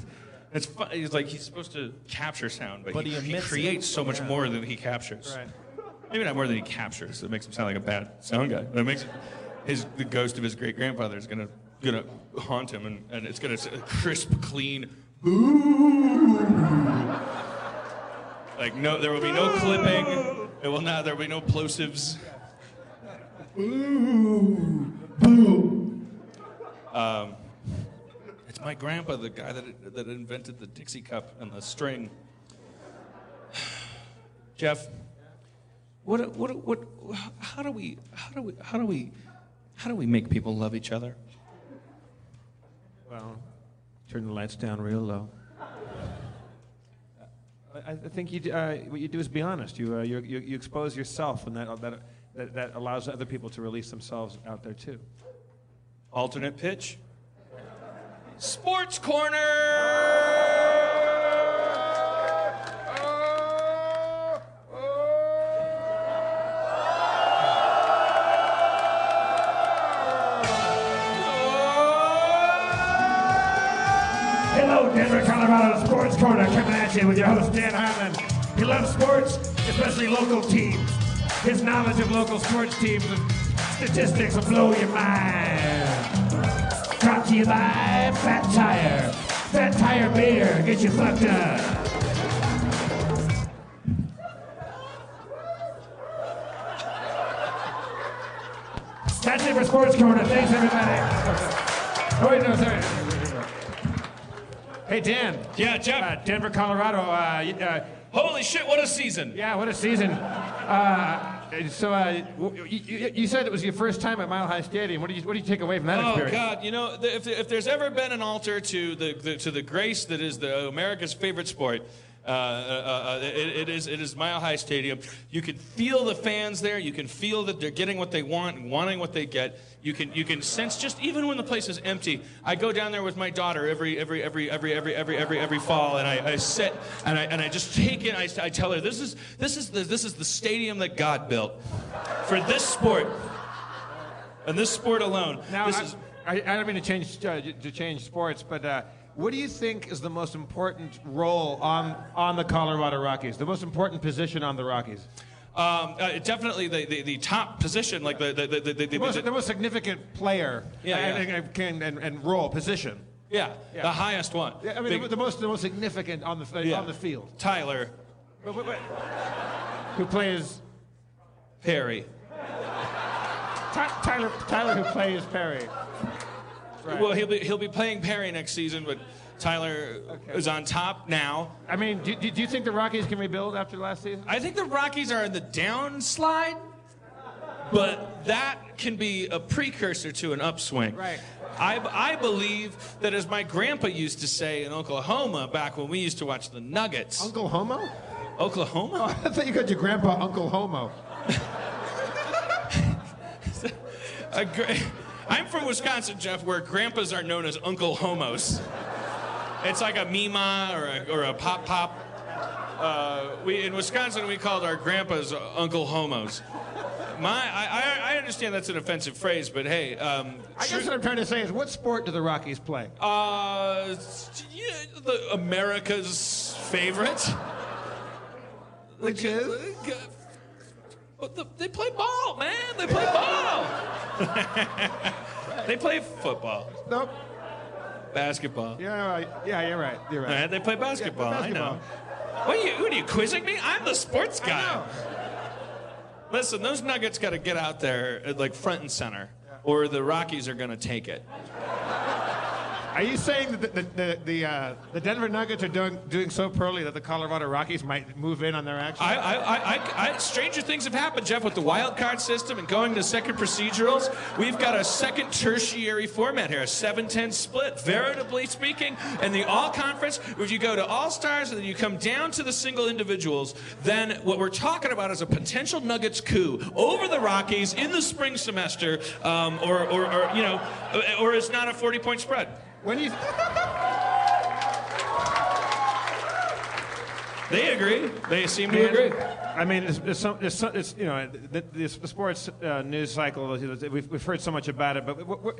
it's fun. He's like he's supposed to capture sound, but, But he, he he emits it. creates so much more than he captures. Right. Maybe not more than he captures. It makes him sound like a bad sound guy. That makes his the ghost of his great grandfather is gonna gonna haunt him, and, and it's gonna say crisp, clean. Like no, there will be no clipping. It will not. There will be no plosives. Um, It's my grandpa, the guy that that invented the Dixie cup and the string. Jeff, what what what? How do we how do we how do we how do we make people love each other? Well, turn the lights down real low. I, I think you, uh, what you do is be honest. You, uh, you, you, you expose yourself, and that, that, that, that allows other people to release themselves out there too. Alternate pitch. Sports Corner! Sports Corner, coming at you with your host, Dan Harmon. He loves sports, especially local teams. His knowledge of local sports teams and statistics will blow your mind. Brought to you by Fat Tire. Fat Tire beer, get you fucked up. That's it for Sports Corner. Thanks, everybody. Oh, wait, no, sorry. Hey, Dan. Yeah, Jeff. Uh, Denver, Colorado. Uh, uh, Holy shit, what a season! yeah, what a season. Uh, so, uh, you, you, you said it was your first time at Mile High Stadium. What do you, what do you take away from that Oh experience? Oh, God! You know, if, if there's ever been an altar to the, the to the grace that is the America's favorite sport, uh, uh, uh, it, it is it is Mile High Stadium. You can feel the fans there. You can feel that they're getting what they want and wanting what they get. You can you can sense just even when the place is empty. I go down there with my daughter every every every every every every every every fall, and I, I sit and I and I just take it. I, I tell her this is this is the this is the stadium that God built for this sport. And this sport alone. Now, this I, is I, I don't mean to change uh, to change sports, but uh, what do you think is the most important role on on the Colorado Rockies? The most important position on the Rockies? Um, uh, definitely the, the, the top position, like the the the, the, the, most, the most significant player Yeah, and, yeah. and, and, and, role position. yeah, Yeah. the highest one. Yeah, I mean, Big- the, the most the most significant on the yeah. on the field. Tyler Wait, wait, wait. Who plays Perry. Tyler? Tyler, who plays Perry. Right. Well, he'll be he'll be playing Perry next season, but Tyler is on top now. I mean, do, do, do you think the Rockies can rebuild after last season? I think the Rockies are in the downslide, but that can be a precursor to an upswing. Right. I, I believe that, as my grandpa used to say in Oklahoma back when we used to watch the Nuggets. Uncle Homo? Oklahoma? I thought you called your grandpa Uncle Homo. A gra- I'm from Wisconsin, Jeff, where grandpas are known as Uncle Homos. It's like a Mima or a, or a Pop Pop. Uh, we in Wisconsin we called our grandpas Uncle Homos. My, I, I, I understand that's an offensive phrase, but hey, um, I guess what I'm trying to say is, what sport do the Rockies play? uh, yeah, the America's favorite. Which is? But the, they play ball, man. They play ball. they play football, Nope. Basketball. Yeah, right. yeah, you're right. You're right. They play basketball. I know. What are you? What are you quizzing me? I'm the sports guy. Listen, those Nuggets got to get out there like front and center, or the Rockies are going to take it. Are you saying that the, the, the, uh, the Denver Nuggets are doing, doing so poorly that the Colorado Rockies might move in on their action? I, I, I, I, stranger things have happened, Jeff, with the wild card system and going to second procedurals. We've got a second tertiary format here, a 7-10 split, veritably speaking. And the all conference, if you go to all stars and then you come down to the single individuals, then what we're talking about is a potential Nuggets coup over the Rockies in the spring semester, um, or, or, or, you know, or it's not a 40 point spread. When you, They agree. They seem to agree. I mean, it's, it's, some, it's, some- it's you know, the, the sports uh, news cycle. We've, we've heard so much about it, but we're, we're,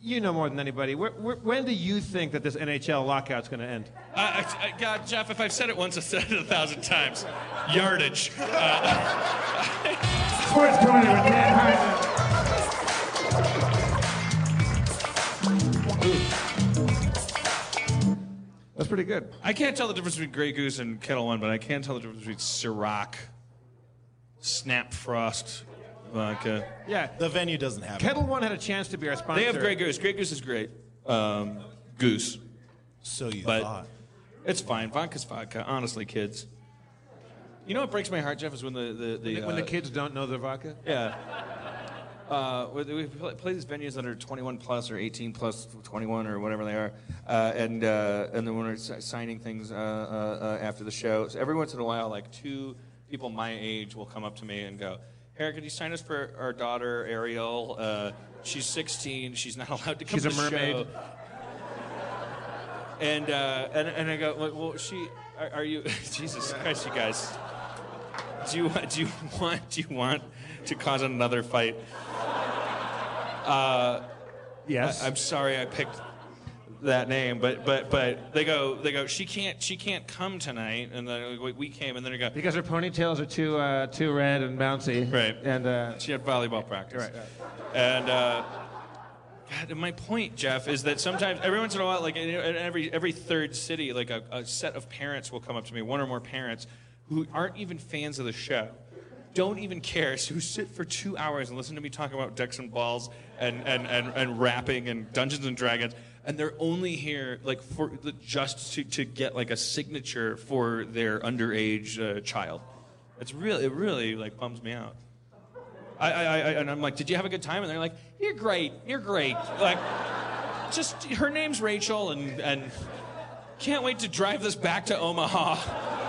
you know more than anybody. Where, where, when do you think that this NHL lockout's going to end? Uh, I, I- God, Jeff, if I've said it once, I've said it a thousand times. Yardage. Uh, Sports Corner with Dan Harmon. That's pretty good. I can't tell the difference between Grey Goose and Ketel One, but I can tell the difference between Ciroc, Snap Frost, vodka. Yeah. The venue doesn't have it. Ketel One had a chance to be our sponsor. They have Grey Goose. Grey Goose is great. Um, goose. So you But thought. it's fine. Vodka's vodka. Honestly, kids. You know what breaks my heart, Jeff, is when the the, the, when the uh, kids don't know their vodka. Yeah. Uh, we we play play these venues that are 21 plus or 18 plus 21 or whatever they are, uh, and uh, and then when we're signing things uh, uh, uh, after the show, so every once in a while, like two people my age will come up to me and go, "Harry, could you sign us for our daughter Ariel? Uh, she's 16. She's not allowed to come She's to a the mermaid." show." And, uh, and and I go, well, well she, are, are you? Jesus Christ, you guys. Do you do you want do you want to cause another fight? Uh, yes. I, am sorry I picked that name, but but but they go they go she can't she can't come tonight, and then we, we came, and then they go Because her ponytails are too uh, too red and bouncy. Right. And uh, she had volleyball practice. Right, right. And uh, God, my point, Jeff, is that sometimes every once in a while, like in in every every third city, like a, a set of parents will come up to me, one or more parents, who aren't even fans of the show. Don't even care. So who sit for two hours and listen to me talk about dicks and balls and, and, and, and rapping and Dungeons and Dragons, and they're only here like for just to, to get like a signature for their underage uh, child. It's really it really like bums me out. I, I, I, and I'm like, did you have a good time? And they're like, you're great, you're great. Like, just her name's Rachel, and and can't wait to drive this back to Omaha.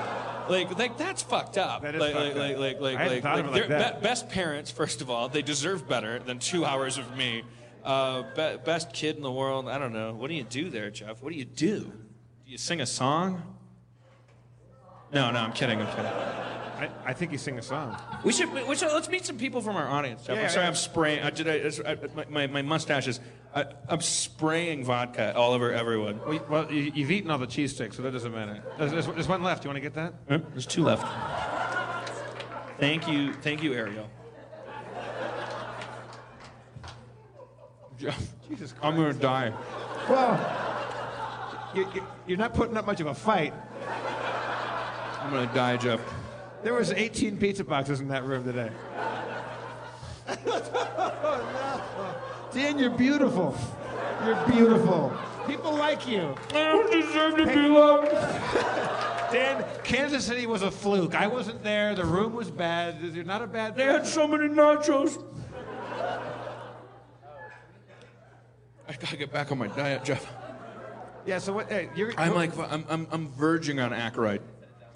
Like, like that's fucked up. That is like, fucked like, up. like, like, I hadn't like, thought of like, it like they're that. be- best parents, first of all, they deserve better than two hours of me. Uh, be- best kid in the world. I don't know. What do you do there, Jeff? What do you do? Do you sing a song? No, no, I'm kidding. I'm kidding. I, I think you sing a song. We should, we should let's meet some people from our audience. Jeff. Yeah, I'm sorry, yeah. I'm spraying. I did. I, I, my, my mustache is. I, I'm spraying vodka all over everyone. Well, you- well you, you've eaten all the cheese sticks, so that doesn't matter. There's, there's, there's one left. You want to get that? Huh? There's two left. Thank you, thank you, Ariel. Jesus Christ. I'm gonna die. Well, you, you, you're not putting up much of a fight. I'm gonna die, Jeff. There was 18 pizza boxes in that room today. Oh, Dan, you're beautiful. You're beautiful. People like you. I don't deserve to be loved. Dan, Kansas City was a fluke. I wasn't there. The room was bad. You're not a bad. They had so many nachos. I gotta get back on my diet, Jeff. Yeah. So what? Hey, you're. I'm like, I'm, I'm, I'm verging on Aykroyd.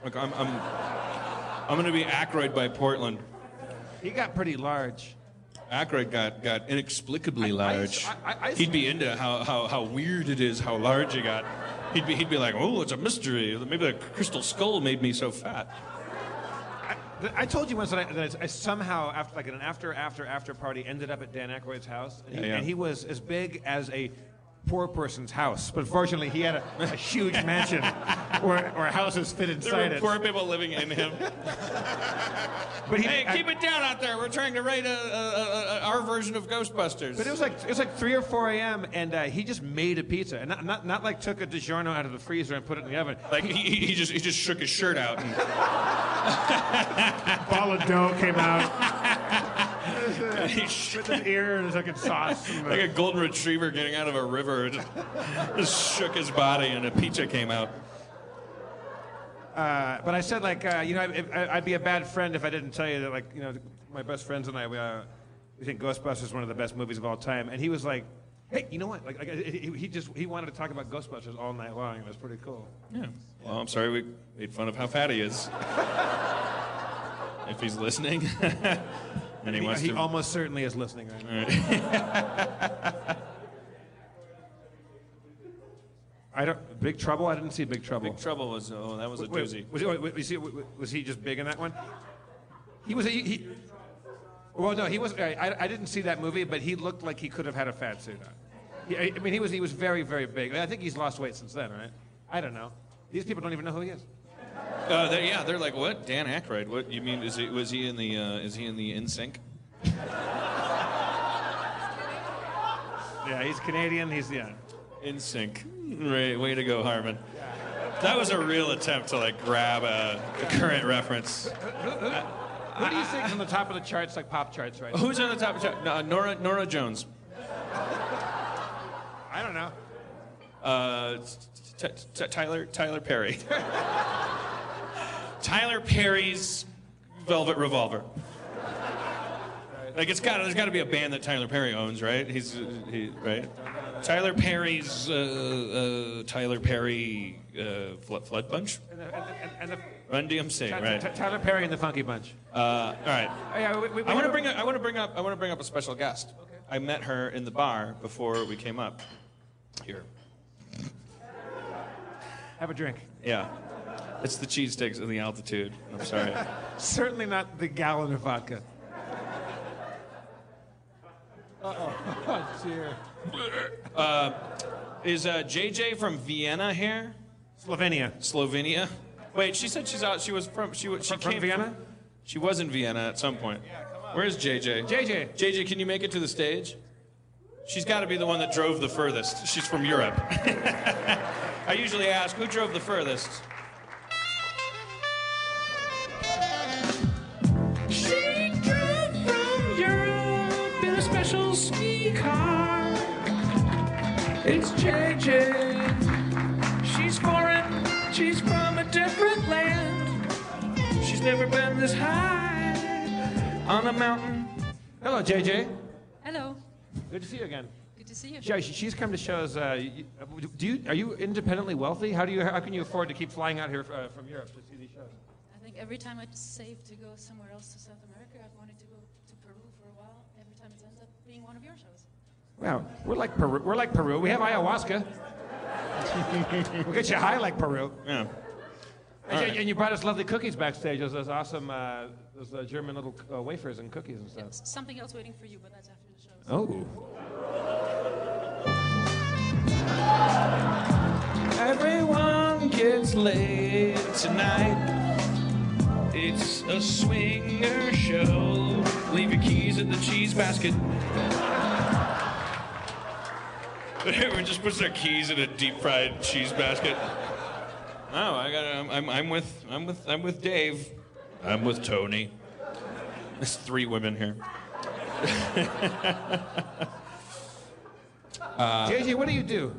Like, I'm, I'm, I'm gonna be Aykroyd by Portland. He got pretty large. Aykroyd got, got inexplicably large. I- I- I- he'd be into how, how, how weird it is how large he got. He'd be, he'd be like, oh, it's a mystery. Maybe the crystal skull made me so fat. Th- I told you once that I, that I somehow, after like an after after after party, ended up at Dan Aykroyd's house, and he, Yeah, yeah. and he was as big as a poor person's house. But fortunately, he had a, a huge mansion where, where houses fit There inside were it. poor people living in him. But he, hey, I- keep it down out there. We're trying to write a, a, a, a, our version of Ghostbusters. But it was like it was like three or four a.m. and uh, he just made a pizza, and not, not not like took a DiGiorno out of the freezer and put it in the oven. like he, he he just he just shook his shirt out and ball of dough came out he sh- with his ear and his fucking sauce. and like a golden retriever getting out of a river. Just, just shook his body and a pizza came out. Uh, but I said, like, uh, you know, I, I, I'd be a bad friend if I didn't tell you that, like, you know, my best friends and I, we, uh, we think Ghostbusters is one of the best movies of all time. And he was like, hey, you know what? Like, like he, he just he wanted to talk about Ghostbusters all night long. It was pretty cool. Yeah. Well, I'm sorry we made fun of how fat he is. if he's listening, and he, He, he to. almost certainly is listening right now. I don't. Big Trouble. I didn't see Big Trouble. Big Trouble was oh that was a Wait, doozy. Was he, wait, was, he, was he just big in that one? He was. He, he, well, no, he was. I, I didn't see that movie, but he looked like he could have had a fat suit on. I mean, he was. He was very, very big. I think he's lost weight since then, right? I don't know. These people don't even know who he is. Uh, they're, yeah, they're like, what? Dan Aykroyd? What you mean? Is he was he in the uh, is he in the NSYNC? Yeah, he's Canadian. He's yeah. NSYNC. Right, way to go, Harmon. That was a real attempt to like grab a, a current reference. Who do you think on the top of the charts, like pop charts, right? Who's on the top of the chart? No, Nora Norah Jones. I don't know. Uh, t- t- Tyler Tyler Perry. Tyler Perry's Velvet Revolver. Like it's got there's got to be a band that Tyler Perry owns, right? He's he, right. Tyler Perry's uh, uh, Tyler Perry uh, Flood, Flood Bunch. And the, and, and, and the, Run DMC, right? Ty- Tyler Perry and the Funky Bunch. Uh, all right. Oh, yeah, we, we, I want to bring up, I want to bring up I want to bring up a special guest. I met her in the bar before we came up. Here. Have a drink. Yeah. It's the cheese sticks and the altitude. I'm sorry. Certainly not the gallon of vodka. Uh-oh. Oh, dear. Uh, is uh, JJ from Vienna here? Slovenia. Slovenia. Wait, she said she's out. She was from. She wa- she From- from came Vienna? she was in Vienna at some point. Yeah, come on. Where's JJ? JJ. JJ, can you make it to the stage? She's got to be the one that drove the furthest. She's from Europe. I usually ask who drove the furthest. She's never been this high on a mountain. Hello, JJ. Hello. Good to see you again. Good to see you. Yeah, she- she's come to shows. Uh, do you are you independently wealthy? How do you how can you afford to keep flying out here uh, from Europe to see these shows? I think every time I save to go somewhere else to South America, I've wanted to go to Peru for a while. Every time it ends up being one of your shows. Wow, we're like Peru. We're like Peru. We have ayahuasca. we'll get you high like Peru. Yeah. And, you- and you brought us lovely cookies backstage. Those, those awesome, uh, those uh, German little uh, wafers and cookies and stuff. S- Something else waiting for you, but that's after the show. Oh. Everyone gets laid tonight. It's a swinger show. Leave your keys in the cheese basket. Everyone just puts their keys in a deep fried cheese basket. No, I got. I'm, I'm, I'm with. I'm with. I'm with Dave. I'm with Tony. There's three women here. uh, JJ, what do you do?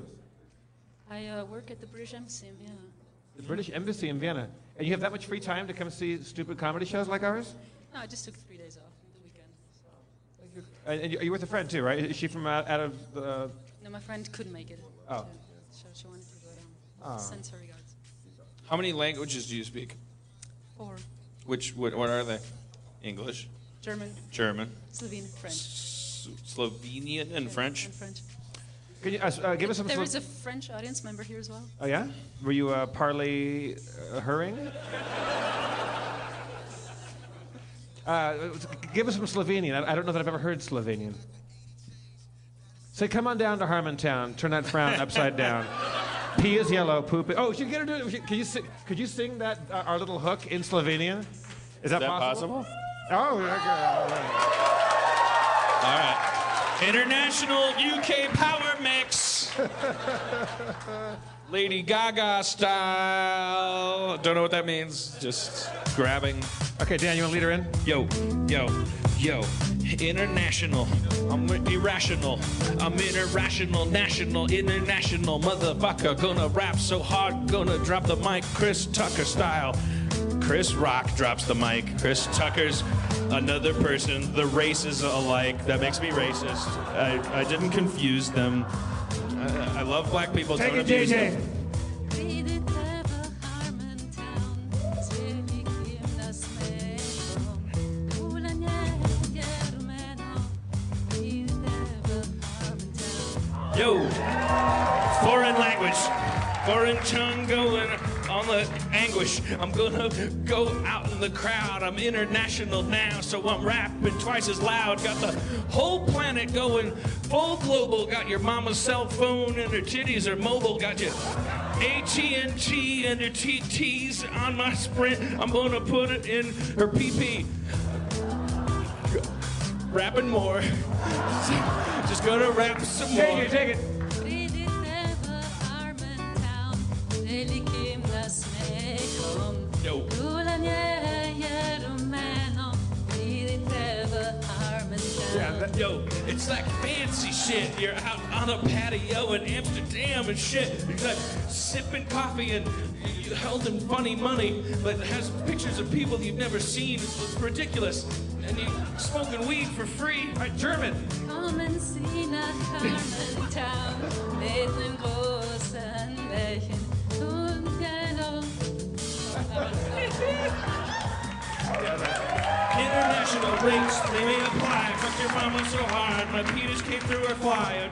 I uh, work at the British Embassy in Vienna. The British Embassy in Vienna. And you have that much free time to come see stupid comedy shows like ours? No, I just took three days off the weekend. And, and you- are you with a friend too, right? Is she from out, out of the? No, my friend couldn't make it. Oh. To the show. She wanted to go down. Oh. Sends her regards. How many languages do you speak? Four. Which? What, what are they? English, German, German, Slovene, French. S- Slovenian, and French. And French. Can you uh, uh, give us some? There Slo- is a French audience member here as well. Oh yeah? Were you uh, parley uh, herring? Uh, give us some Slovenian. I, I don't know that I've ever heard Slovenian. Say, come on down to Harmontown. Turn that frown upside down. Pee is yellow, poop. Is, oh, you get her it. Can you sing, could you sing that uh, our little hook in Slovenian? Is that, that possible? possible? Oh, okay. all right. All right. International UK power mix. Lady Gaga style. Don't know what that means. Just grabbing. Okay, Dan, you want to lead her in? Yo, yo, yo. International. I'm irrational. I'm irrational, national, international. Motherfucker. Gonna rap so hard. Gonna drop the mic Chris Tucker style. Chris Rock drops the mic. Chris Tucker's another person. The races alike. That makes me racist. I, I didn't confuse them. I, I love black people. Take it, JJ. Yo, foreign language, foreign tongue going on the anguish. I'm gonna go out in the crowd. I'm international now, so I'm rapping twice as loud. Got the whole planet going full global. Got your mama's cell phone and her titties are mobile. Got you. AT&T and her TTs on my sprint. I'm gonna put it in her PP. Rapping more. Just gonna rap some more. Take it, take it. Yeah, that, Yo, it's like fancy shit. You're out on a patio in Amsterdam and shit. You're like sipping coffee and you held in funny money, but it has pictures of people you've never seen. It's, it's ridiculous. And you smoking weed for free. All right, German. Mit nem großen Bällchen Obrigado. International rates, they may apply. Fuck your mama so hard, my penis came through her fly.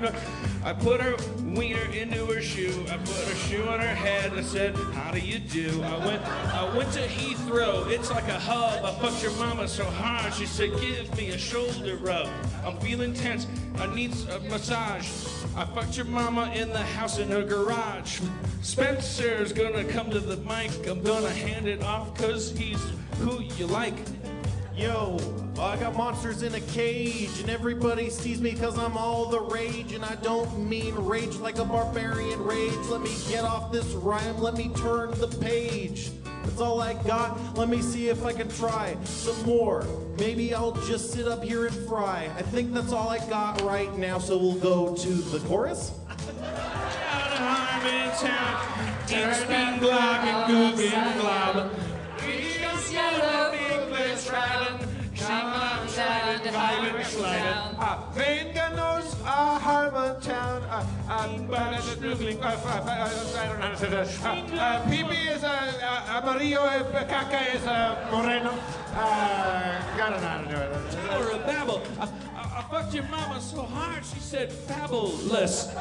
I put her wiener into her shoe. I put her shoe on her head. I said, "How do you do?" I went, I went to Heathrow. It's like a hub. I fucked your mama so hard. She said, "Give me a shoulder rub." I'm feeling tense. I need a massage. I fucked your mama in the house in her garage. Spencer's gonna come to the mic. I'm gonna hand it off cause he's who you like. Yo, I got monsters in a cage, and everybody sees me because I'm all the rage. And I don't mean rage like a barbarian rage. Let me get off this rhyme, let me turn the page. That's all I got. Let me see if I can try some more. Maybe I'll just sit up here and fry. I think that's all I got right now, so we'll go to the chorus. Out of Harmontown, ich bin Glocken, Guggen, Glauben. Ich yellow English Island, come on, Schleiden, Weiben, Schleiden. Ah, wen genoss a Harmontown? Ah, ah, but it's Brooklyn. Ah, ah, ah, I don't know. Ah, ah, Pipi is a, amarillo, eh, Caca is a moreno. Ah, got it out of there. Or a babble. I, I, I fucked your mama so hard she said fabulous.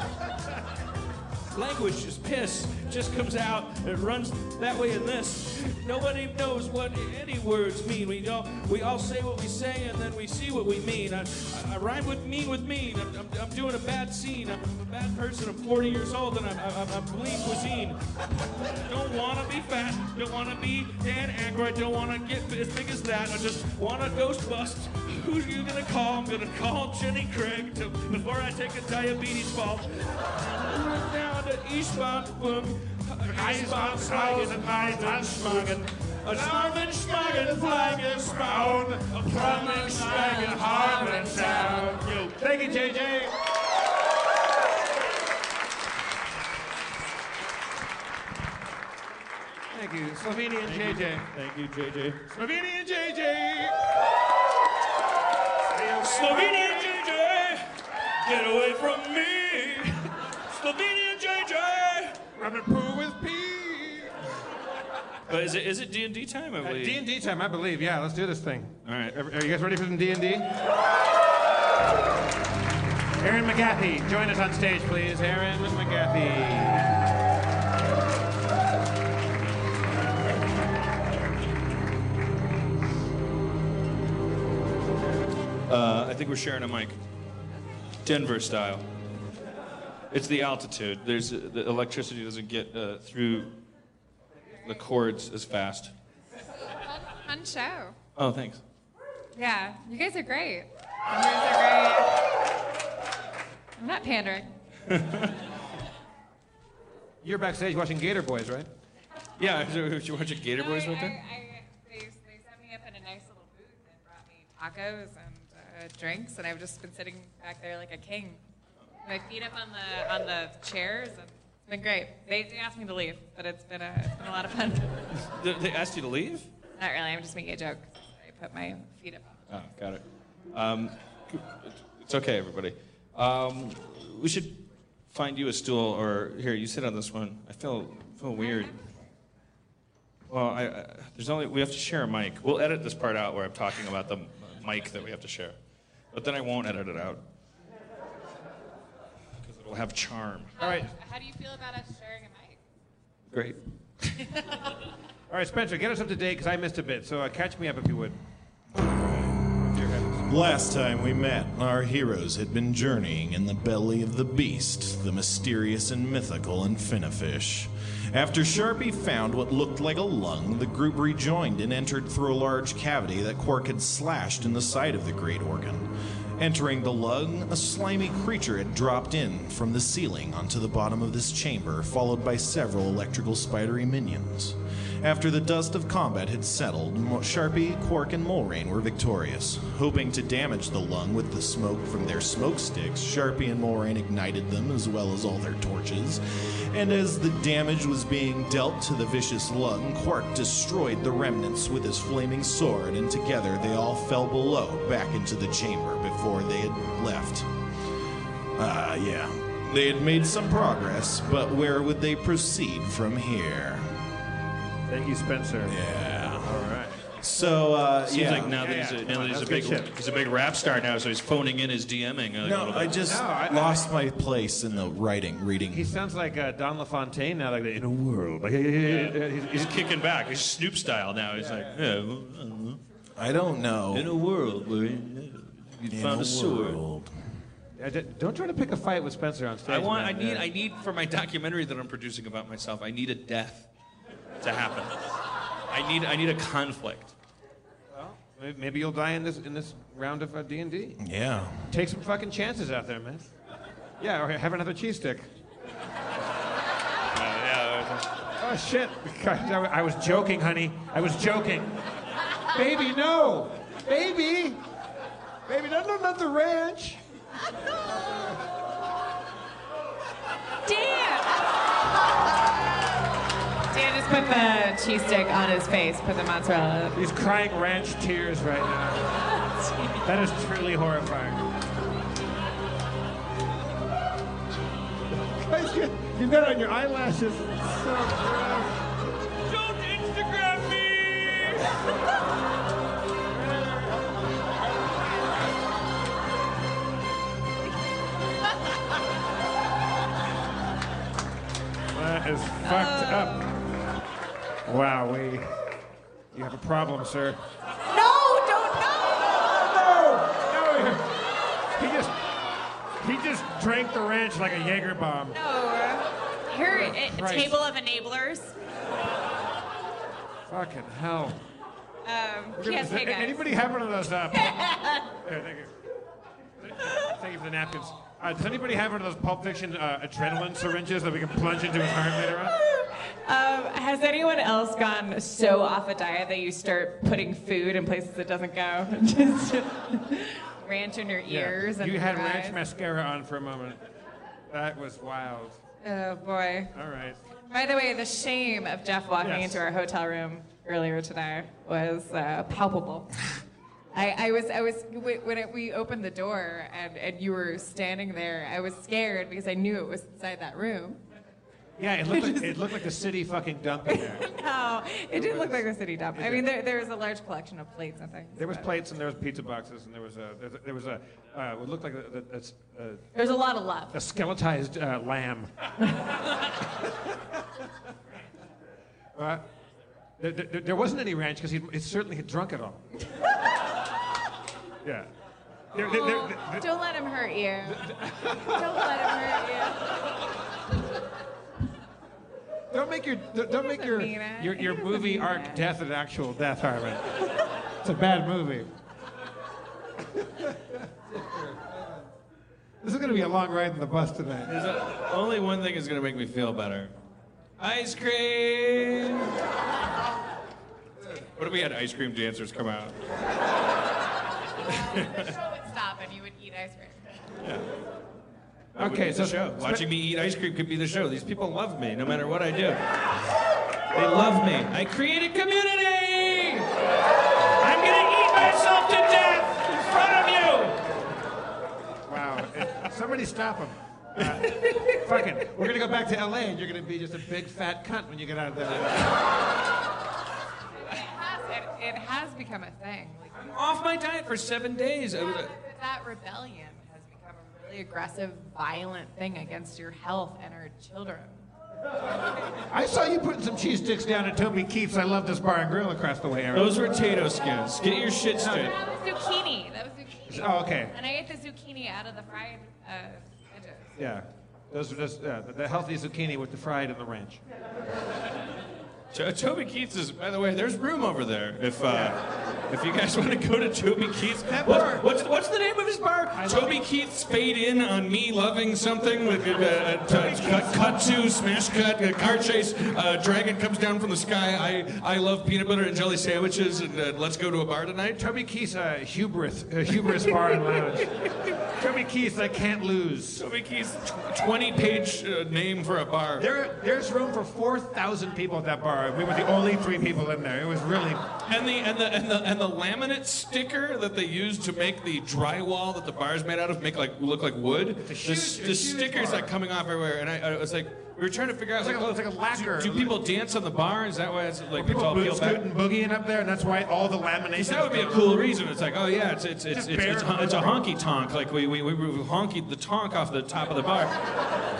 Language is piss. Just comes out. It runs that way and this. Nobody knows what any words mean. We all we all say what we say and then we see what we mean. I, I, I rhyme with mean with mean. I'm, I'm, I'm doing a bad scene. I'm, a bad person. I'm 40 years old and I'm, I'm, I'm cuisine. Don't wanna be fat. Don't wanna be Dan Aykroyd. Don't wanna get as big as that. I just wanna ghost bust. Who are you gonna call? I'm gonna call Jenny Craig to, before I take a diabetes fall. Down to Eastbound, boom. Eastbound, Schmagen, and Meiden, Schmagen. A Schmagen, Schmagen, Flagen, Spraun. A Plummen, Schmagen, Harmontown. Yo, Thank you, JJ. Thank you, Slovenian JJ. Thank you, JJ. Slovenian JJ. Slovenian JJ, get away from me. Slovenian JJ. I'm poo. But is it is it D and D time? I Uh, believe. D&D time, I believe. Yeah, let's do this thing. All right. Are are you guys ready for some D&D? Erin McGathy, join us on stage, please. Erin McGathy. Uh, I think we're sharing a mic. Denver style. It's the altitude. There's the electricity doesn't get uh, through the chords as fast. Fun show. Oh, thanks. Yeah, you guys are great. You guys are great. I'm not pandering. You're backstage watching Gator Boys, right? Yeah, did you watch Gator Boys I, with I, them? I, they, they set me up in a nice little booth and brought me tacos and uh, drinks, and I've just been sitting back there like a king. My feet up on the on the chairs, and it's been great. They, they asked me to leave, but it's been a it's been a lot of fun. They- They asked you to leave? Not really. I'm just making a joke. I put my feet up. Oh, got it. Um, it's okay, everybody. Um, we should find you a stool, or here, you sit on this one. I feel feel weird. Well, I, I, there's only we have to share a mic. We'll edit this part out where I'm talking about the mic that we have to share, but then I won't edit it out because it'll have charm. All right. How do you feel about us sharing a mic? Great. All right, Spencer, get us up to date because I missed a bit. So uh, catch me up if you would. Last time we met, our heroes had been journeying in the belly of the beast, the mysterious and mythical Infinifish. After Sharpie found what looked like a lung, the group rejoined and entered through a large cavity that Quark had slashed in the side of the great organ. Entering the lung, a slimy creature had dropped in from the ceiling onto the bottom of this chamber, followed by several electrical spidery minions. After the dust of combat had settled, Sharpie, Quark, and Mulrain were victorious. Hoping to damage the lung with the smoke from their smoke sticks, Sharpie and Mulrain ignited them as well as all their torches. And as the damage was being dealt to the vicious lung, Quark destroyed the remnants with his flaming sword, and together they all fell below back into the chamber before they had left. Ah, yeah. They had made some progress, but where would they proceed from here? Thank you, Spencer. Yeah. All right. So, uh, Seems yeah. like now that Yeah, he's a, yeah. now that he's a big shit. he's a big rap star now, so he's phoning in his DMing. a No, little I just No, I- lost my place in the writing, reading. He sounds like uh, Don LaFontaine now, like in a world. Like, he's, He's kicking back. He's Snoop style now. He's like, yeah, well, I don't know. I don't know. in a world where you found a, sword. world. Uh, Don't try to pick a fight with Spencer on stage. I want. man. I need. I need for my documentary that I'm producing about myself. I need a death to happen. I need. I need a conflict. Maybe- Maybe you'll die in this in this round of uh, D and D. Yeah. Take some fucking chances out there, man. Yeah, or have another cheese stick. Oh shit! I I was joking, honey. I was joking. Baby, no, baby, baby, no, no, not the ranch. Dan! Dan just put the cheese stick on his face, put the mozzarella. He's crying ranch tears right now. That is truly horrifying. Guys, you- You've got it on your eyelashes. So Wow, we. You have a problem, sir. No, don't no! No, he just. He just drank the ranch like a Jaeger bomb. No. Here, a Christ. table of enablers. Fucking hell. Um, We're gonna- yes, hey guys. Anybody have one of those? Uh, There, thank you. Thank you for the napkins. Uh, does anybody have one of those Pulp Fiction uh, adrenaline syringes that we can plunge into his heart later on? Um, has anyone else gone so off a diet that you start putting food in places it doesn't go? Just ranch in your ears and you had ranch eyes. mascara on for a moment. That was wild. Oh boy. All right. By the way, the shame of Jeff walking Yes. into our hotel room earlier today was uh, palpable. I, I was, I was when it, we opened the door and, and you were standing there. I was scared because I knew it was inside that room. Yeah, it looked like, it looked like the city fucking dumped in there. No, it didn't look like the city dump. I mean, there, there was a large collection of plates and things. There was plates and there was pizza boxes and there was a there was a, there was a uh, what looked like a, a, a, a, There's a lot of love. a skeletized uh, lamb. uh, there, there, there wasn't any ranch because he it certainly had drunk it all. yeah. There- there- there- there- Don't let him hurt you. Don't let him hurt you. Don't make your don't don't make your your, your movie arc it. death an actual death, Harmon. It's a bad movie. this is going to be a long ride in the bus tonight. There's a, only one thing is gonna make me feel better. Ice cream. What if we had ice cream dancers come out? The show would stop and you would eat ice cream. That Okay, so- show. Watching me eat ice cream could be the show. These people love me no matter what I do. They love me. I create a community. I'm gonna eat myself to death in front of you. Wow. Somebody stop him. Uh, fucking, we're going to go back to LA and you're going to be just a big fat cunt when you get out of there. It has, it, it has become a thing. Like, Off my diet for seven days. I that rebellion has become a really aggressive, violent thing against your health and our children. I saw you putting some cheese sticks down at Toby Keith's I Love This Bar and Grill across the way, Erin. those were Tato skins. Get your shit straight. That was zucchini. That was zucchini. Oh, okay. And I ate the zucchini out of the fried uh, edges. Yeah. Those are just uh, the, the healthy zucchini with the fried and the ranch. To- Toby Keith's is, by the way, there's room over there. If uh, if you guys want to go to Toby Keith's, what, what's what's the name of his bar? Toby Keith's fade in on me loving something with uh, uh, cut, cut to smash cut, a car chase. Uh, dragon comes down from the sky. I I love peanut butter and jelly sandwiches, and uh, let's go to a bar tonight. Toby Keith's uh, hubris, uh, hubris bar and lounge. Toby Keith's I can't lose. Toby Keith's twenty page uh, name for a bar. There, there's room for four thousand people at that bar. We were the only three people in there. It was really. And the and the and the and the laminate sticker that they use to make the drywall that the bar is made out of make like look like wood. The, the a stickers like coming off everywhere, and I, I was like, we were trying to figure out. It's like a- oh, it's like a lacquer. Do, do people dance on the bar? Is that why it's like it's People all peeled back? scooting boogieing up there, and that's why all the lamination. That would be a cool reason. It's like, oh yeah, it's it's it's it's, it's, it's a honky tonk. Like we we we we honkied the tonk off the top of the bar.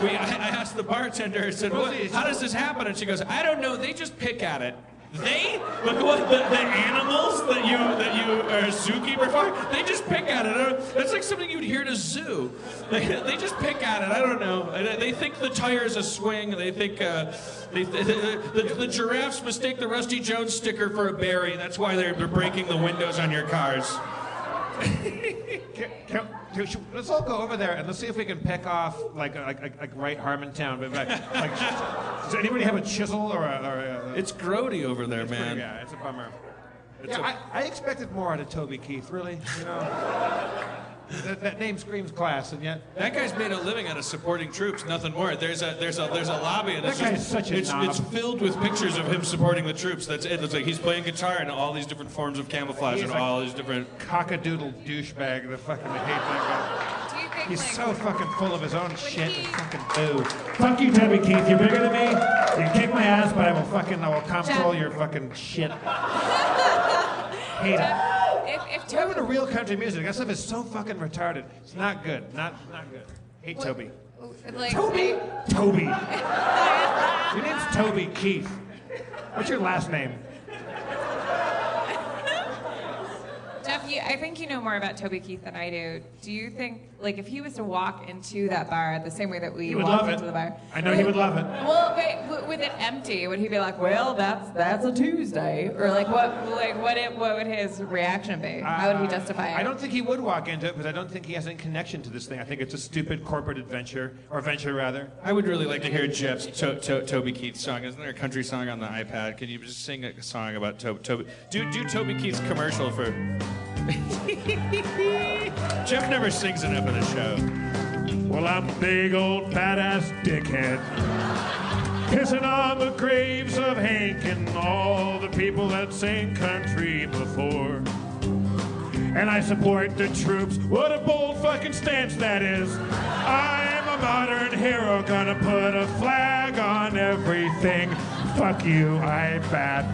We I, I asked the bartender. I said, what, how does this happen? And she goes, I don't know. They just pick at it. They look what the, the animals that you that you are a zookeeper for? They just pick at it. I That's like something you'd hear at a zoo. They, they just pick at it. I don't know. They think the tire is a swing. They think uh, they, the, the, the giraffes mistake the Rusty Jones sticker for a berry. That's why they're, they're breaking the windows on your cars. Can- can- should- let's all go over there and let's see if we can pick off like like like, like right Harmontown. But like, like, does anybody have a chisel or a? Or a uh, It's grody over there, pretty- man. yeah, it's a bummer. It's yeah, a- I I expected more out of Toby Keith. Really, you know. That, that name screams class, and yet That guy's made a living out of supporting troops, nothing more. There's a there's a there's a lobby, and That it's guy's just, such a it's, knob. it's filled with pictures of him supporting the troops. That's it. It's like he's playing guitar in all these different forms of camouflage He's and like- all these different. cockadoodle douchebag. The fucking I hate that guy. He's so fucking full of his own shit. and Fucking boo. Fuck you, Toby Keith. You're bigger than me. You can kick my ass, but I will fucking I will control your fucking shit. hate it. If, if It's having a real country music. That stuff is so fucking retarded. It's not good. Not not good. Hate Toby. Oh, like, Toby. Toby. Your name's Toby Keith. What's your last name? Jeff, you, I think you know more about Toby Keith than I do. Do you think, like, if he was to walk into that bar the same way that we He would walked love it. into the bar? I know he would love it. Well, wait, with it empty, would he be like, "Well, that's that's a Tuesday," or like, what, like, what, it, what would his reaction be? How would he justify it? Uh, I don't think he would walk into it because I don't think he has any connection to this thing. I think it's a stupid corporate adventure, or venture rather. I would really like to hear Jeff's to, to, Toby Keith song. Isn't there a country song on the iPad? Can you just sing a song about Toby? Toby do do Toby Keith's commercial for. Jeff never sings enough in the show. Well, I'm a big old badass dickhead. Pissing on the graves of Hank and all the people that sang country before. And I support the troops. What a bold fucking stance that is. I'm a modern hero, gonna put a flag on everything. Fuck you, I bet.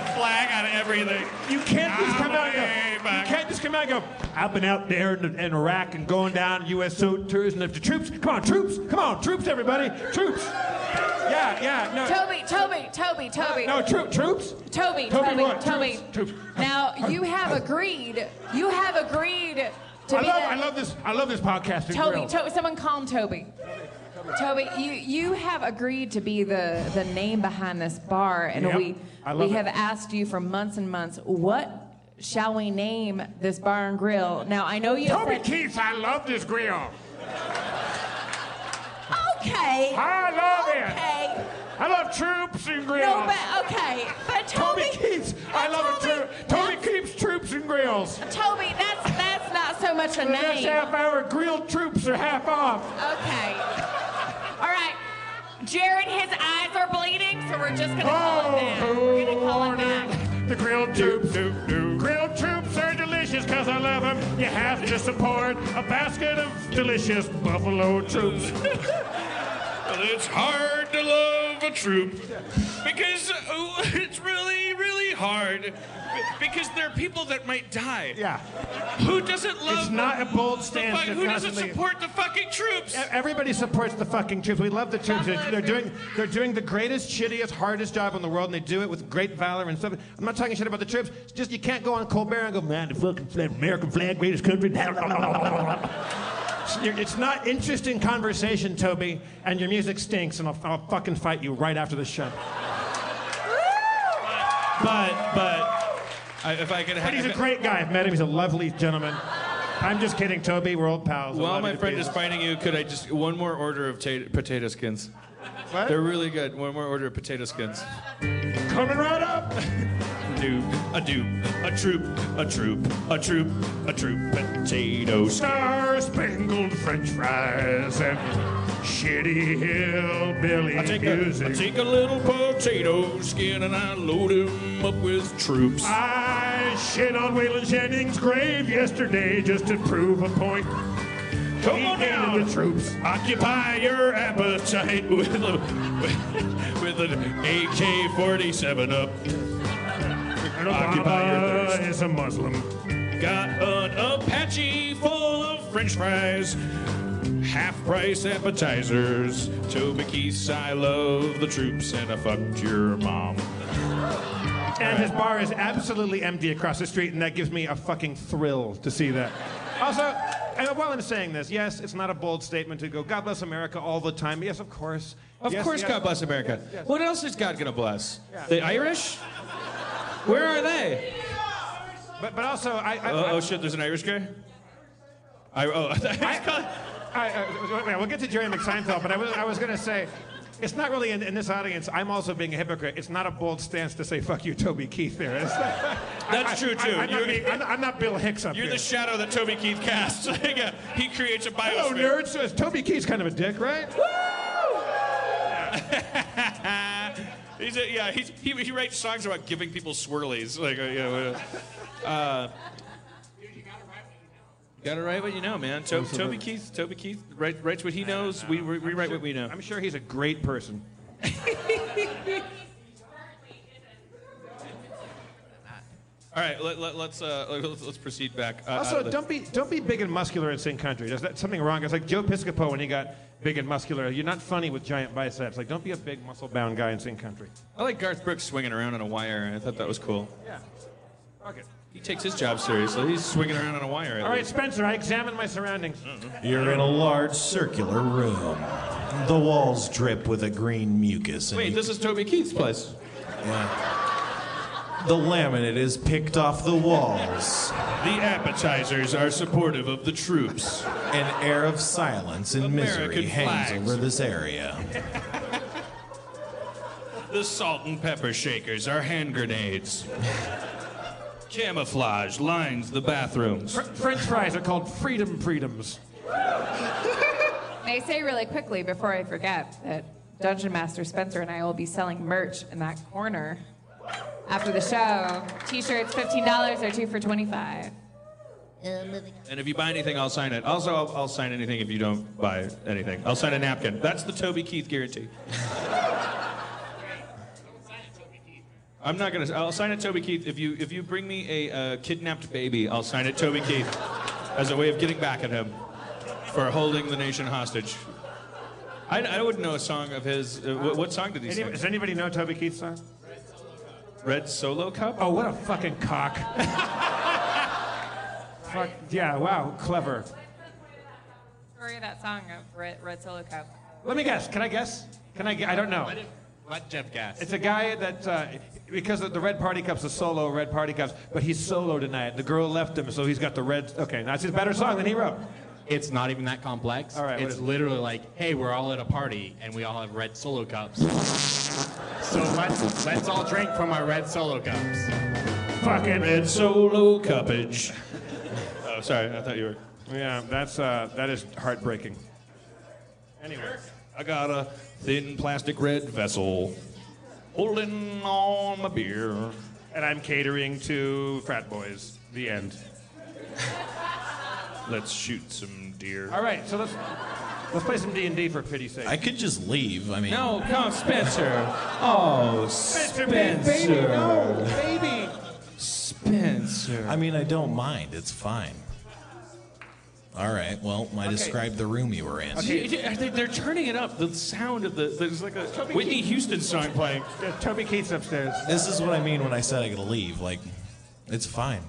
A flag on everything. You can't just come out and go. You can't just come out and go. I've been out there in, in Iraq and going down U.S. so- tours and the troops. Come on, troops. Come on, troops, everybody. Troops. Yeah, yeah. No, Toby, Toby, Toby, Toby. no, troop, troops. Toby, Toby Toby, what? Toby. Troops, troops. Now you have agreed. You have agreed to I be love, the, I love this. I love this podcasting. Toby, grill. Toby, someone call him Toby. Toby, you, you have agreed to be the, the name behind this bar, and Yep, we we it. have asked you for months and months. What shall we name this bar and grill? Now I know you Toby said Keith, I love this grill. okay. I love it. Okay. I love troops and grills. No, but okay. But Toby Toby, Keith, I love it Toby, too. Toby keeps troops and grills. Toby, that's that's not so much a name The next half hour, grilled troops are half off. Okay. All right. Jared, his eyes are bleeding, so we're just gonna call it that. Oh, we're gonna call it that. The grilled troops. Grilled troops are delicious because I love them. You have to support a basket of delicious buffalo troops. Well, it's hard to love a troop because uh, it's really, really hard because there are people that might die. Yeah. Who doesn't love? It's not a bold the stance fuck- to who doesn't support the fucking troops? Everybody supports the fucking troops. We love the troops. They're, they're doing they're doing the greatest, shittiest, hardest job in the world, and they do it with great valor and stuff. I'm not talking shit about the troops. It's just you can't go on Colbert and go, man, the fucking flag, American flag, greatest country. It's- It's not interesting conversation, Toby, and your music stinks, and I'll, I'll fucking fight you right after the show. But but I, if I could But he's a great guy. I've met him. He's a lovely gentleman. I'm just kidding, Toby. We're old pals. I While love my you to friend is pieces. fighting you, could I just one more order of ta- potato skins? What? They're really good. One more order of potato skins. Coming right up. A do, a do, a troop, a troop, a troop, a troop, potato. Star spangled French fries and shitty hillbilly I take, music. I take a little potato skin and I load him up with troops. I shit on Waylon Jennings' grave yesterday just to prove a point. Come He on down. the troops. Occupy your appetite with a with an AK-47 up. And Occupy your thirst. is a Muslim. Got an Apache full of French fries, half price appetizers. Toby Keith, I love the troops, and I fucked your mom. And his bar is absolutely empty across the street, and that gives me a fucking thrill to see that. Also, and while I'm saying this, yes, it's not a bold statement to go, God bless America all the time. Yes, of course. Of Yes, course, yes. God bless America. Yes. What else is God gonna bless? Yeah. The Irish? Where are they? But, but also, I. I, Oh, oh I, oh shit, there's an Irish guy? I, oh, I thought was I, I, uh, we'll get to Jerry McSeinfeld, but I was, I was going to say, it's not really in, in this audience. I'm also being a hypocrite. It's not a bold stance to say "fuck you, Toby Keith." There, It's- That's true, too. I, am not, You're- being- I'm, I'm not Bill Hicks up You're here. the shadow that Toby Keith casts. Uh, he creates a biosphere. Hello, nerds. Says Toby Keith's kind of a dick, right? he's a, yeah, he's, he, he writes songs about giving people swirlies. Like, you know, uh, uh, you gotta write what you know, man. To- Toby Keith, Toby Keith write, writes what he knows. We, we, we write what we know. I'm sure he's a great person. All right, let, let, let's, uh, let's let's proceed back. Uh, out Also, of the- don't be don't be big and muscular and sing country. There's that, something wrong. It's like Joe Piscopo when he got big and muscular. You're not funny with giant biceps. Like, don't be a big muscle-bound guy and sing country. I like Garth Brooks swinging around on a wire. I thought that was cool. Yeah. Okay. He takes his job seriously. He's swinging around on a wire. at All right, least. Spencer. I examined my surroundings. You're in a large circular room. The walls drip with a green mucus. And Wait, you- this is Toby Keith's place. Yeah. The laminate is picked off the walls. The appetizers are supportive of the troops. An air of silence and misery American hangs flags. over this area. The salt and pepper shakers are hand grenades. Camouflage lines the bathrooms. Fr- French fries are called freedom freedoms. May I say really quickly before I forget that Dungeon Master Spencer and I will be selling merch in that corner after the show. T-shirts, fifteen dollars, or two for twenty-five. And if you buy anything, I'll sign it. Also, I'll, I'll sign anything if you don't buy anything. I'll sign a napkin. That's the Toby Keith guarantee. I'm not gonna. I'll sign it, Toby Keith. If you if you bring me a uh, kidnapped baby, I'll sign it, Toby Keith, as a way of getting back at him for holding the nation hostage. I, I wouldn't know a song of his. Uh, what, what song did he Any, sing? does anybody know Toby Keith's song? Red Solo Cup. Oh, what a fucking cock. Fuck, yeah, wow, clever. Story of that song of Red, Red Solo Cup. Let me guess. Can I guess? Can I? gu- I don't know. Let Jeff guess. It's a guy that uh, because of the red party cups, the solo red party cups, but he's solo tonight. The girl left him, so he's got the red. Okay, that's his better song than he wrote. It's not even that complex. All right, what it's is it? literally like, hey, we're all at a party and we all have red solo cups. so let's let's all drink from our red solo cups. Fucking Red Solo Cuppage. oh, sorry. I thought you were. Yeah, that's uh, that is heartbreaking. Anyway, I got a thin plastic red vessel holding on my beer. and I'm catering to frat boys. The end. Let's shoot some deer. All right, so let's let's play some D and D for pity's sake. I could just leave. I mean, No, come, Spencer. Oh, Spencer, Spencer. baby, no, baby. Spencer. I mean, I don't mind. It's fine. All right. Well, I described the room you were in. You- you- they- They're turning it up. The sound of the there's like a Whitney Houston song playing. Yeah, Toby Keith's upstairs. This is what I mean when I said I gotta leave. Like, it's fine.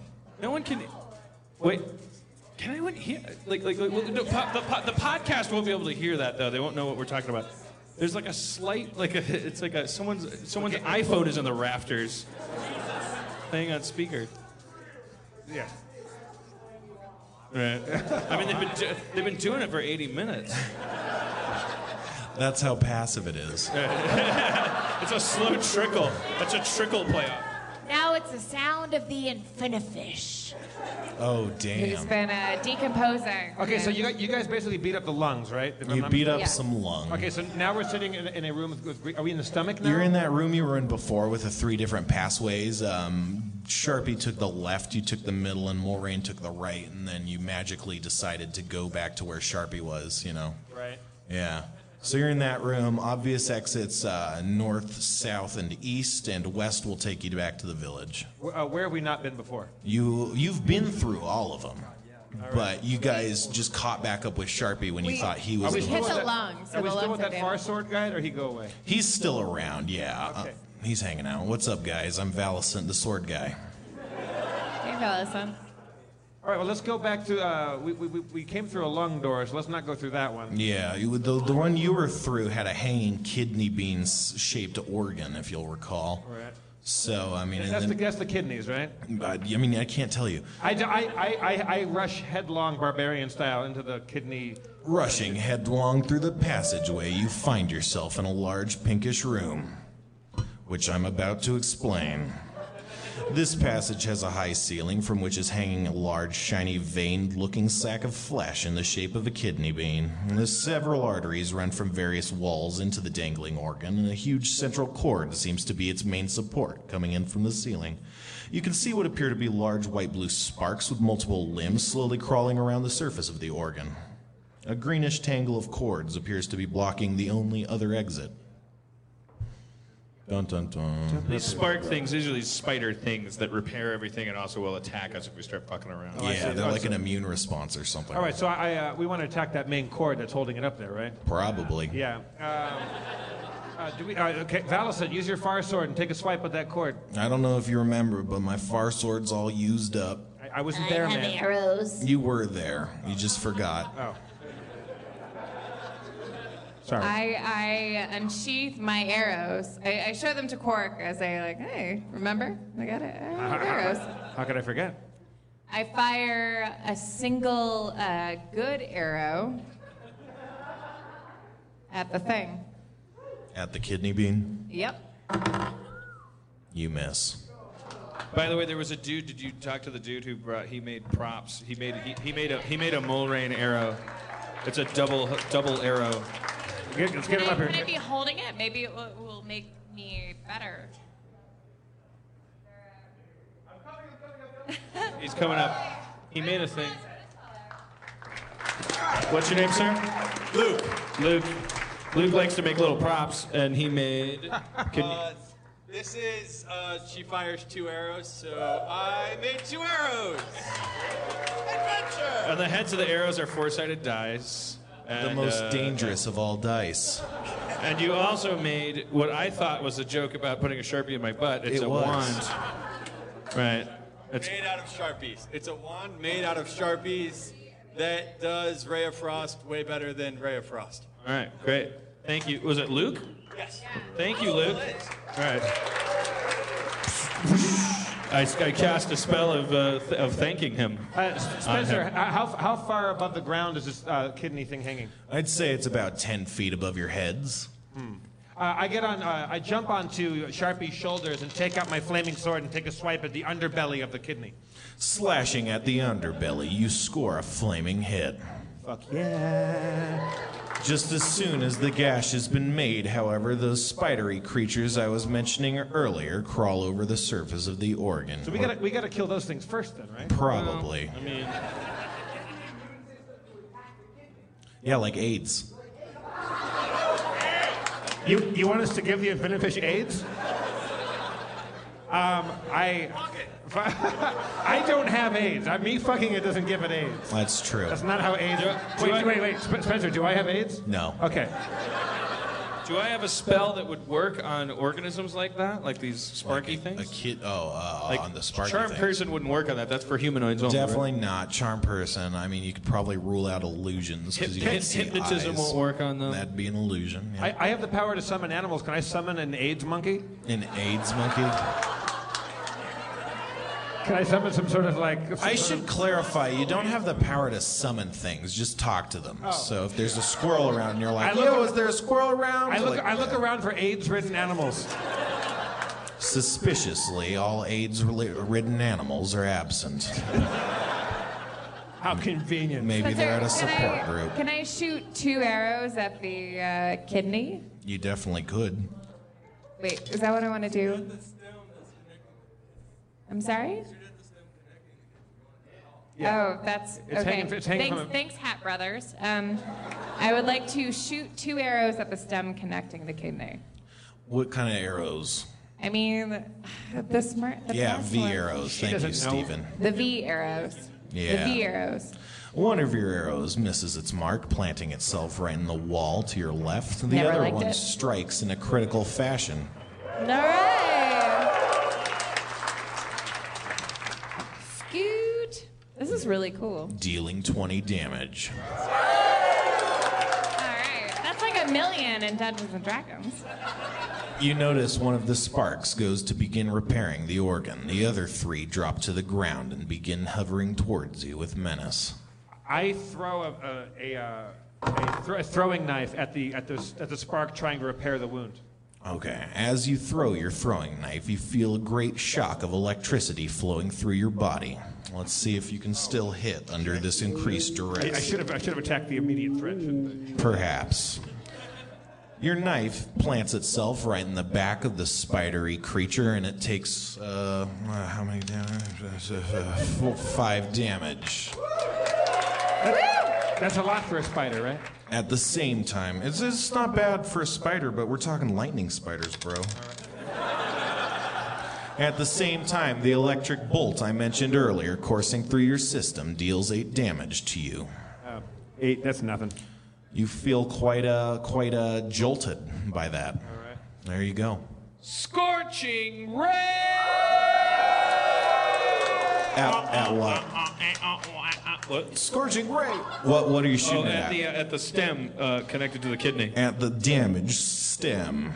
No one can. Wait. Can anyone hear? Like, like, like no, po- the, po- the podcast won't be able to hear that though. They won't know what we're talking about. There's like a slight, like a, it's like a someone's someone's iPhone is in the rafters, playing on speaker. Yeah. Right. I mean, they've been do- they've been doing it for 80 minutes. That's how passive it is. it's a slow trickle. That's a trickle playoff. Now it's the sound of the infinifish. Oh Who's damn! been uh, decomposing. Okay, so you, got- you guys basically beat up the lungs, right? If I'm You not beat up mistaken? some lung. Okay, so now we're sitting in, in a room with, with. Are we in the stomach now? You're in that room you were in before with the three different passways. Um, Sharpie took the left, you took the middle, and Mulrain took the right, and then you magically decided to go back to where Sharpie was. You know. Right. Yeah. So you're in that room. Obvious exits uh, north, south, and east, and west will take you back to the village. Wh- Uh, where have we not been before? You you've been through all of them, but you guys just caught back up with Sharpie when you thought he was. Are we the- still hit with the that- lungs, so Are we still with that far sword guy, or he go away? He's still around. Yeah. Uh, he's hanging out. What's up, guys? I'm Valicent, the sword guy. Hey, Allison. All right, well, let's go back to. Uh, we, we, we- came through a lung door, so let's not go through that one. Yeah, you, the the one you were through had a hanging kidney bean shaped organ, if you'll recall. All right. So I mean, and That's the, then, that's the kidneys, right? I, I mean, I can't tell you. I, I, I, I, I rush headlong barbarian style into the kidney. Rushing headlong through the passageway, you find yourself in a large pinkish room, which I'm about to explain. This passage has a high ceiling from which is hanging a large, shiny, veined looking sack of flesh in the shape of a kidney bean. The several arteries run from various walls into the dangling organ, and a huge central cord seems to be its main support, coming in from the ceiling. You can see what appear to be large white blue sparks with multiple limbs slowly crawling around the surface of the organ. A greenish tangle of cords appears to be blocking the only other exit. Dun dun dun. These spark things, these are these spider things that repair everything and also will attack us if we start fucking around. Yeah, they're like an immune response or something. All right, so I, uh, we want to attack that main cord that's holding it up there, right? Probably. Yeah. Um, uh, do we? Uh, okay, Valicent, use your fire sword and take a swipe at that cord. I don't know if you remember, but my far sword's all used up. I, I wasn't there, I have man. arrows. You were there. You just forgot. Oh. Sorry. I, I unsheath my arrows. I, I show them to Quark as I like, hey, remember? I got it. I have arrows. How could I forget? I fire a single uh, good arrow at the thing. At the kidney bean, Yep. you miss. By the way, there was a dude. Did you talk to the dude who brought? He made props. He made he, he made a he made a Mulrain arrow. It's a double double arrow. Get, let's Can get him I, up here. can I be holding it? Maybe it will, will make me better. He's coming up. He made a thing. What's your name, sir? Luke. Luke. Luke likes to make little props, and he made. Can Uh, this is, uh, she fires two arrows, so I made two arrows. Adventure! on the heads of the arrows are four-sided dice. The most uh, dangerous of all dice. And you also made what I thought was a joke about putting a sharpie in my butt. It's It a was. wand. Right. It's, Made out of Sharpies. It's a wand made out of Sharpies that does Ray of Frost way better than Ray of Frost. all right. Great. Thank you. Was it Luke? Yes. Thank you, Luke. All right. I, I cast a spell of, uh, th- of thanking him. Uh, Spencer, him. how, how far above the ground is this uh, kidney thing hanging? I'd say it's about 10 feet above your heads. Uh, I get on. Uh, I jump onto Sharpie's shoulders and take out my flaming sword and take a swipe at the underbelly of the kidney. Slashing at the underbelly, you score a flaming hit. Fuck yeah! Just as soon as the gash has been made, however, those spidery creatures I was mentioning earlier crawl over the surface of the organ. So we gotta we gotta kill those things first, then, right? Probably. I mean, Yeah, like AIDS. You you want us to give the Infinifish AIDS? Um, I I don't have AIDS. I, me fucking it doesn't give it AIDS. That's true. That's not how AIDS. Do I- do wait, I- wait, wait, Sp- Spencer. Do I have AIDS? No. Okay. do I have a spell that would work on organisms like that, like these sparky A things? A kid. Oh, uh, Like on the sparky charm thing. person wouldn't work on that. That's for humanoids only. right? Definitely not charm person. I mean, you could probably rule out illusions because you Hyp- don't see hypnotism eyes. won't work on them. That'd be an illusion. yeah. I, I have the power to summon animals. Can I summon an AIDS monkey? An AIDS monkey. Can I summon some sort of like? I should clarify, you don't have the power to summon things, just talk to them. So if there's a squirrel around and you're like, I look- yo, is there a squirrel around? I look. Like, I look around for AIDS-ridden animals. Suspiciously, all AIDS-ridden animals are absent. How convenient. Maybe they're at a support I, group. Can I shoot two arrows at the uh, kidney? You definitely could. Wait, is that what I want to do? I'm sorry? Oh, that's It's okay. hanging- it's hanging thanks, a- thanks, Hat Brothers. Um, I would like to shoot two arrows at the stem connecting the kidney. What kind of arrows? I mean, the smart. The yeah, V one. arrows. Thank you, Stephen. The V arrows. Yeah. The V arrows. One of your arrows misses its mark, planting itself right in the wall to your left. The Never other liked one it. strikes in a critical fashion. All right. This is really cool. dealing 20 damage. All right. That's like a million in Dungeons and Dragons. You notice one of the sparks goes to begin repairing the organ. The other three drop to the ground and begin hovering towards you with menace. I throw a a, a, uh, a, thro- a throwing knife at the at the at the spark, trying to repair the wound. Okay, as you throw your throwing knife, you feel a great shock of electricity flowing through your body. Let's see if you can still hit under this increased I, duress. I should have I should have attacked the immediate threat. Perhaps. Your knife plants itself right in the back of the spidery creature, and it takes uh, uh, how many damage? Uh, four- five damage. I? That's a lot for a spider, right? At the same time, it's, it's not bad for a spider, but we're talking lightning spiders, bro. At the same time, the electric bolt I mentioned earlier, coursing through your system, deals eight damage to you. Uh, eight. That's nothing. You feel quite uh, quite uh, jolted by that. All right. There you go. Scorching ray. At, at what? What? Scorching ray. What What are you Oh, shooting at at? the uh, at the stem uh, connected to the kidney. At the damaged stem.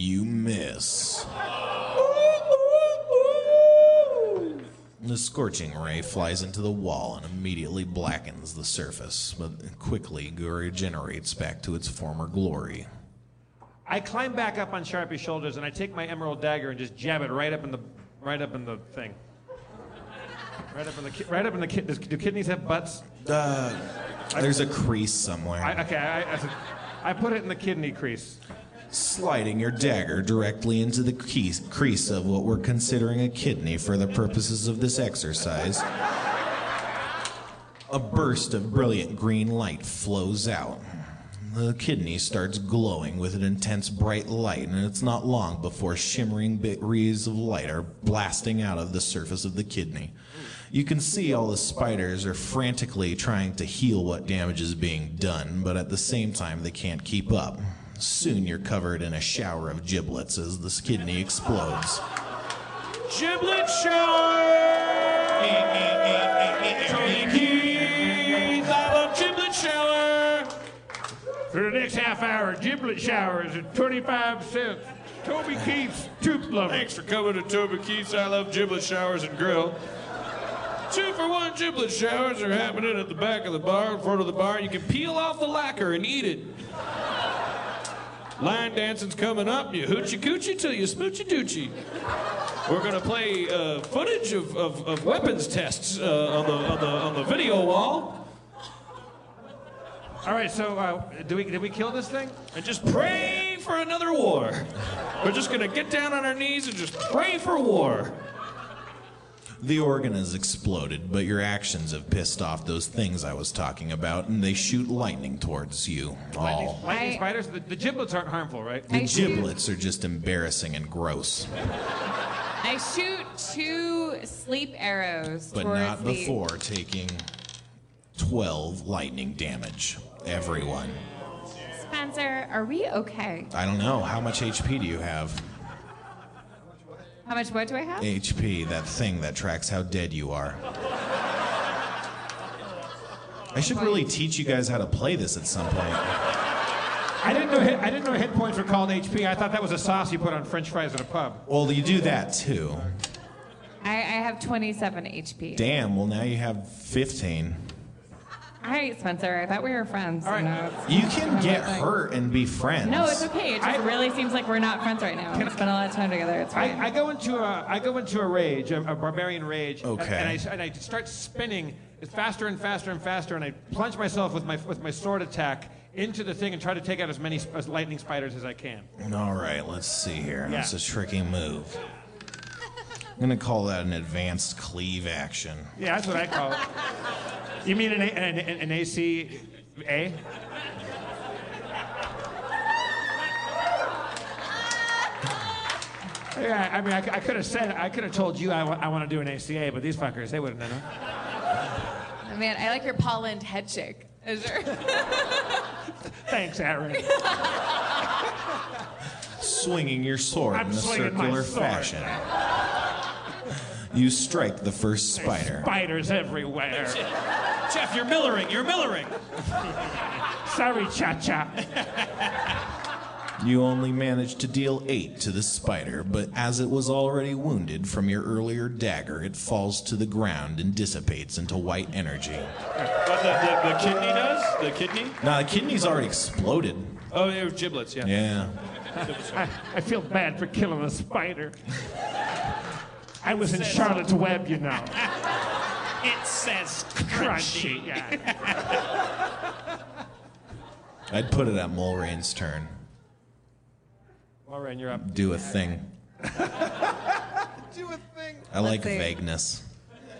You miss. The scorching ray flies into the wall and immediately blackens the surface, but quickly regenerates back to its former glory. I climb back up on Sharpie's shoulders and I take my emerald dagger and just jab it right up in the right up in the thing. Right up in the ki- right up in the kid. Do kidneys have butts? Uh, there's a crease somewhere. I, okay, I, I, I put it in the kidney crease. Sliding your dagger directly into the crease of what we're considering a kidney for the purposes of this exercise. A burst of brilliant green light flows out. The kidney starts glowing with an intense bright light, and it's not long before shimmering bit rays of light are blasting out of the surface of the kidney. You can see all the spiders are frantically trying to heal what damage is being done, but at the same time, they can't keep up. Soon you're covered in a shower of giblets as this kidney explodes. Giblet shower. Tony Keith, I love giblet shower. For the next half hour, giblet showers at 25 cents. Toby Keith's Tooth Lover. Thanks for coming to Toby Keith's I Love Giblet Showers and Grill. Two for one giblet showers are happening at the back of the bar, in front of the bar. You can peel off the lacquer and eat it. Line dancing's coming up. You hoochie coochie till you smoochy doochie. We're gonna play uh, footage of, of, of weapons tests uh, on the on the on the video wall. All right, so uh, do we did we kill this thing? And just pray for another war. We're just gonna get down on our knees and just pray for war. The organ has exploded, but your actions have pissed off those things I was talking about, and they shoot lightning towards you all. Lightning I- spiders. The, the giblets aren't harmful, right? The I shoot- giblets are just embarrassing and gross, I shoot two sleep arrows but towards not the- before taking 12 lightning damage. Everyone. Spencer, are we okay? I don't know. How much HP do you have? How much what do I have? HP, that thing that tracks how dead you are. I should really teach you guys how to play this at some point. I didn't know hit, I didn't know hit points were called HP. I thought that was a sauce you put on French fries at a pub. Well, you do that too. I have 27 HP. Damn. Well, now you have 15. All right, Spencer. I thought we were friends. All right. You can get hurt and be friends. No, it's okay. It just really seems like we're not friends right now. We spend a lot of time together. It's fine. I, I go into a I go into a rage, a, a barbarian rage, and- Okay. and, I, and I start spinning faster and faster and faster, and I plunge myself with my with my sword attack into the thing and try to take out as many sp- as lightning spiders as I can. All right, let's see here. Yeah. That's a tricky move. I'm gonna call that an advanced cleave action. Yeah, that's what I call it. You mean an, A- an, an, an AC Yeah, I mean, I, I could have said, I could have told you I want to do an ACA, but these fuckers, they wouldn't have known. Oh, man, I like your Paul Lynde head shake. Is there- Thanks, Erin. Swinging your sword I'm in a circular fashion. You strike the first spider. Spiders everywhere. Jeff, you're millering. You're millering. Sorry, Cha Cha. You only managed to deal eight to the spider, but as it was already wounded from your earlier dagger, it falls to the ground and dissipates into white energy. What the, the, the kidney does? The kidney? Now, the kidney's already exploded. Oh, they were giblets. Yeah. Yeah. I, I feel bad for killing a spider. I was in Charlotte's Web, you know. It says Crunchy, yeah. I'd put it at Mulrain's turn. Lauren, you're up. Do a thing. Do a thing. I like see. vagueness.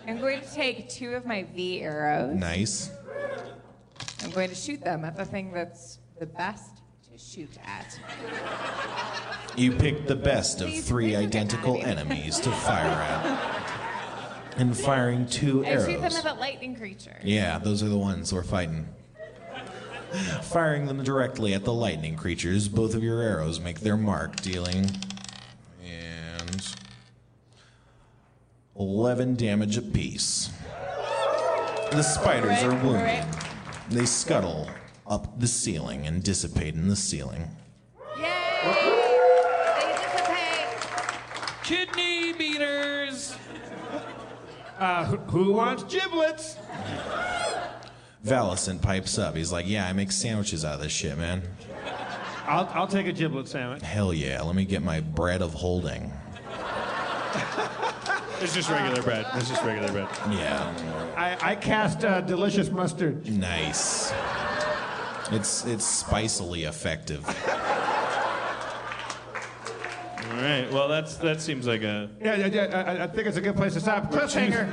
I'm going to take two of my V arrows. Nice. I'm going to shoot them at the thing that's the best to shoot at. You picked the best of three identical enemies to fire at. And firing two I shoot them at a lightning creature. Yeah, those are the ones we're fighting. Firing them directly at the lightning creatures, both of your arrows make their mark, dealing and 11 damage apiece. The spiders are wounded. They scuttle up the ceiling and dissipate in the ceiling. Yay! They dissipate. Kidney beaters. Uh, who, who wants giblets? Valicent pipes up. He's like, Yeah, I make sandwiches out of this shit, man. I'll, I'll take a giblet sandwich. Hell yeah, let me get my bread of holding. It's just regular bread. It's just regular bread. Yeah. I, I cast uh, delicious mustard. Nice. It's it's spicily effective. All right. Well, that's that seems like a. Yeah, yeah, yeah. I, I think it's a good place to stop. Cliffhanger.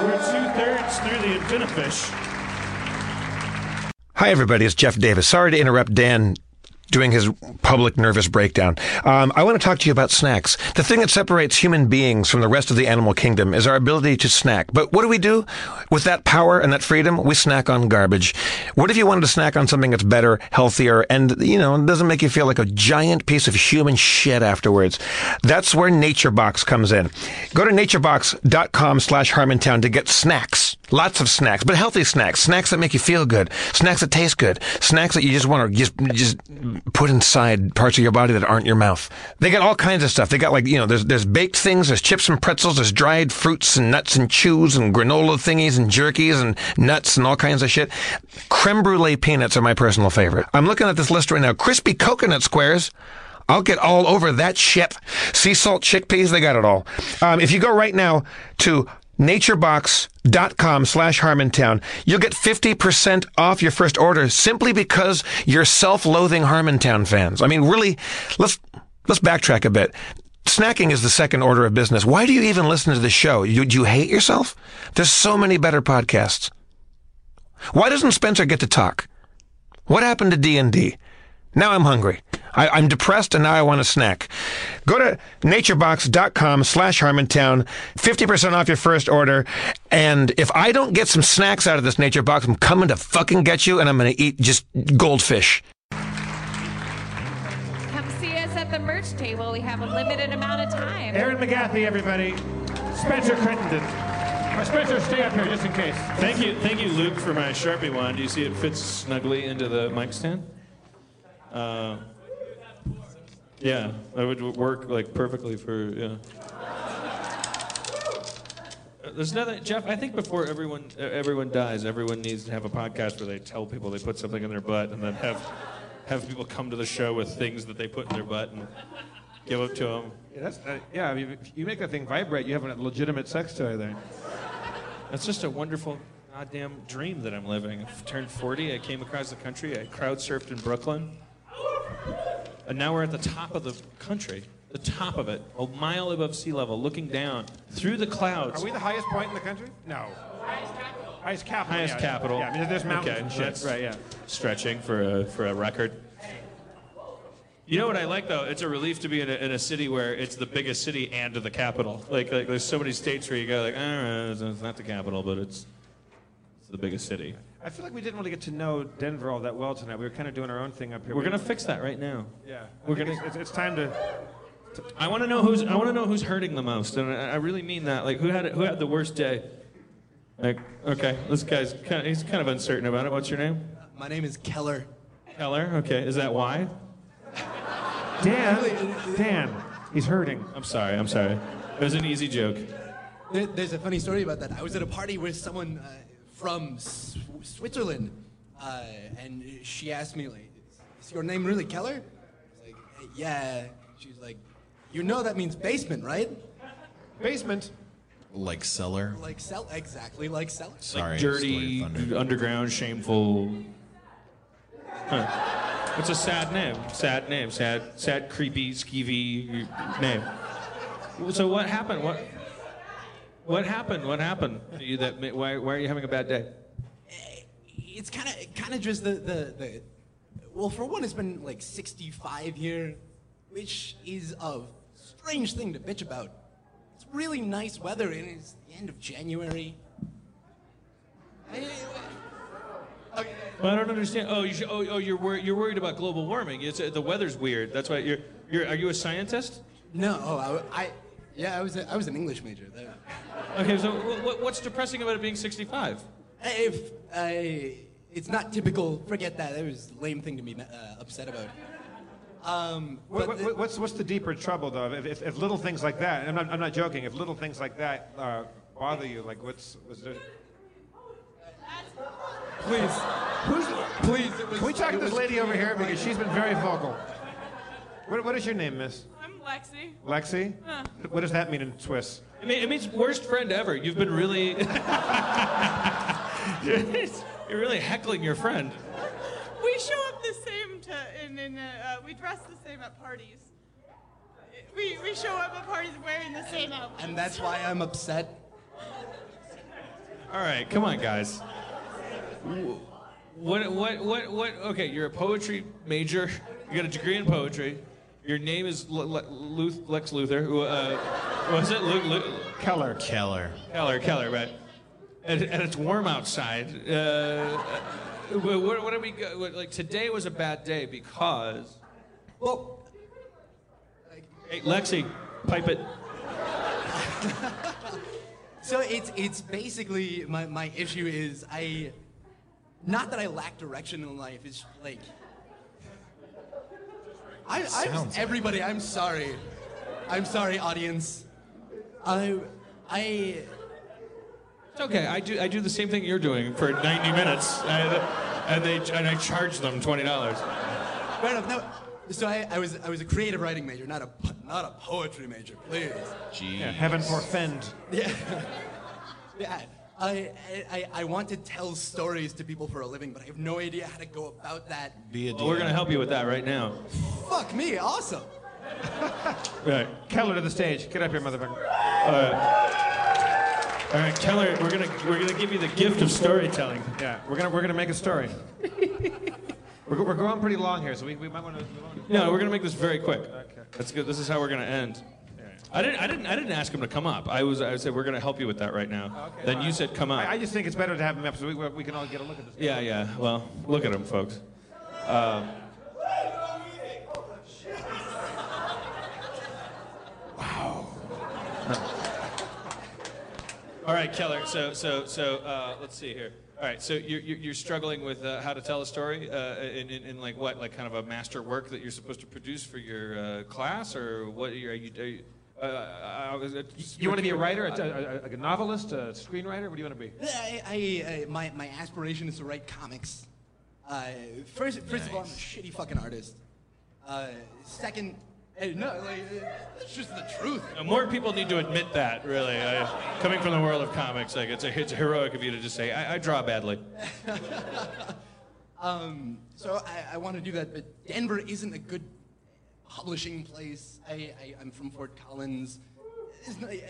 We're two thirds through the Infinifish. Hi, everybody. It's Jeff Davis. Sorry to interrupt Dan doing his public nervous breakdown. Um, I want to talk to you about snacks. The thing that separates human beings from the rest of the animal kingdom is our ability to snack. But what do we do with that power and that freedom? We snack on garbage. What if you wanted to snack on something that's better, healthier, and, you know, doesn't make you feel like a giant piece of human shit afterwards? That's where NatureBox comes in. Go to naturebox.com slash Harmontown to get snacks. Lots of snacks, but healthy snacks. Snacks that make you feel good. Snacks that taste good. Snacks that you just want to just, just put inside parts of your body that aren't your mouth. They got all kinds of stuff. They got like, you know, there's, there's baked things, there's chips and pretzels, there's dried fruits and nuts and chews and granola thingies and jerkies and nuts and all kinds of shit. Creme brulee peanuts are my personal favorite. I'm looking at this list right now. Crispy coconut squares. I'll get all over that shit. Sea salt chickpeas, they got it all. Um, if you go right now to naturebox.com slash harmontown you'll get 50% off your first order simply because you're self-loathing harmontown fans. I mean really let's let's backtrack a bit. Snacking is the second order of business. Why do you even listen to the show? You, do you hate yourself? There's so many better podcasts. Why doesn't spencer get to talk? What happened to d&d now I'm hungry. I, I'm depressed and now I want a snack. Go to naturebox.com slash Harmontown, 50% off your first order. And if I don't get some snacks out of this nature box, I'm coming to fucking get you and I'm going to eat just goldfish. Come see us at the merch table. We have a limited amount of time. Erin McGathy, everybody. Spencer Crittenden. Or Spencer, stay up here just in case. Thank you, thank you, Luke, for my Sharpie wand. Do you see it fits snugly into the mic stand? Uh, yeah, that would work like perfectly for yeah. There's nothing, Jeff. I think before everyone uh, everyone dies, everyone needs to have a podcast where they tell people they put something in their butt, and then have have people come to the show with things that they put in their butt and give them to them. Yeah, that's, uh, yeah I mean, if you make that thing vibrate, you have a legitimate sex toy there. That's just a wonderful goddamn dream that I'm living. I turned 40. I came across the country. I crowd surfed in Brooklyn, and now we're at the top of the country. The top of it, a mile above sea level, looking down through the clouds. Are we the highest point in the country? No. Highest capital. Highest yeah, capital. Yeah, I mean, there's mountains Okay, and shit. that's Right, yeah. Stretching for a, for a record. You know what I like though? It's a relief to be in a, in a city where it's the biggest city and the capital. Like, like there's so many states where you go like, I don't know, it's- it's not the capital, but it's it's the biggest city. I feel like we didn't really get to know Denver all that well tonight. We were kind of doing our own thing up here. We're We- gonna fix that right now. Yeah. We're gonna- It's, it's, it's time to. I want to know who's I want to know who's hurting the most, and I, I really mean that. Like, who had who had the worst day? Like, okay, this guy's kind of, he's kind of uncertain about it. What's your name? My name is Keller. Keller. Okay, is that why? Dan. Dan. He's hurting. I'm sorry. I'm sorry. It was an easy joke. There- There's a funny story about that. I was at a party with someone uh, from S- Switzerland, uh, and she asked me, like, "Is your name really Keller?" I was like, "Eh, "Yeah." She's like, "You know that means basement, right?" Basement. Like cellar. Like cell, exactly like cellar. Sorry, like dirty, underground, shameful. Huh. It's a sad name. Sad name. Sad, sad, creepy, skeevy name. So what happened? What? What happened? What happened? to you that ma- why, why are you having a bad day? It's kind of kind of just the, the the. Well, for one, it's been like 65 here, which is a strange thing to bitch about. It's really nice weather, and it's the end of January. Well, I don't understand. Oh, you should, oh, oh, you're wor- you're worried about global warming. It's, uh, the weather's weird. That's why you're you're. Are you a scientist? No, oh, I, I yeah, I was a, I was an English major. There. Okay, so wh- what, what's depressing about it being 65? If I, it's not typical. Forget that. That was a lame thing to be uh, upset about. Um, What, but what, what's what's the deeper trouble though? If, if, if little things like that, and I'm not, I'm not joking. If little things like that uh, bother you, like what's was there? Please, who's please? Can we talk to this lady over here because she's been very vocal. What, what is your name, Miss? I'm Lexi. Lexi. Huh. What does that mean in Swiss? It, mean, it means worst friend ever. You've been really. you're really heckling your friend. We show up the same to, and, and uh, we dress the same at parties. We, we show up at parties wearing the same outfits. and that's why I'm upset. All right, come on, guys. What, what, what, what? Okay, you're a poetry major. You got a degree in poetry. Your name is L- L- Luth- Lex Luthor. Uh, was it Lu- Lu- Keller? Keller. Keller, Keller, right? And, and it's warm outside. Uh, what, what, what are we go- what, like? Today was a bad day because. Well, hey, Lexi, pipe it. So it's it's basically my, my issue is I not that I lack direction in life, it's like I, I'm Sounds everybody, I'm sorry. I'm sorry, audience. I I It's okay. I do. I do the same thing you're doing for 90 minutes, and, and they and I charge them twenty dollars. Fair enough. No, so I, I was I was a creative writing major, not a not a poetry major. Please. Jeez. Yeah, heaven forfend. Yeah. yeah. I, I I want to tell stories to people for a living, but I have no idea how to go about that. Be a Well, we're gonna help you with that right now. Fuck me, awesome. Right. Keller to the stage. Get up here, motherfucker. All right. All right, Keller. We're gonna we're gonna give you the gift of storytelling. Yeah, we're gonna we're gonna make a story. we're, we're going pretty long here, so we, we might want to. No, we're gonna make this very quick. Okay. That's good. This is how we're gonna end. I didn't. I didn't. I didn't ask him to come up. I was. I said we're gonna help you with that right now. Okay, then you said come up. I, I just think it's better to have him up so we, we can all get a look at this. Yeah, yeah. Well, look at him, folks. Um, All right, Keller. So, so, so, uh, let's see here. All right, so you're, you're you're struggling with uh, how to tell a story uh, in, in, in like what, like kind of a master work that you're supposed to produce for your uh, class, or what? Are you, are you, are you Uh, I uh, you want to be a writer, a, a, a, a novelist, a screenwriter? What do you want to be? I, I, uh, my, my aspiration is to write comics. Uh, first, first of all, I'm a shitty fucking artist. Uh, second, uh, no, like, it's just the truth. Uh, More people need to admit that, really. I, coming from the world of comics, like it's, a, it's heroic of you to just say, I, I draw badly. Um, so I, I want to do that, but Denver isn't a good publishing place. I, I, I'm from Fort Collins. It's not, yeah,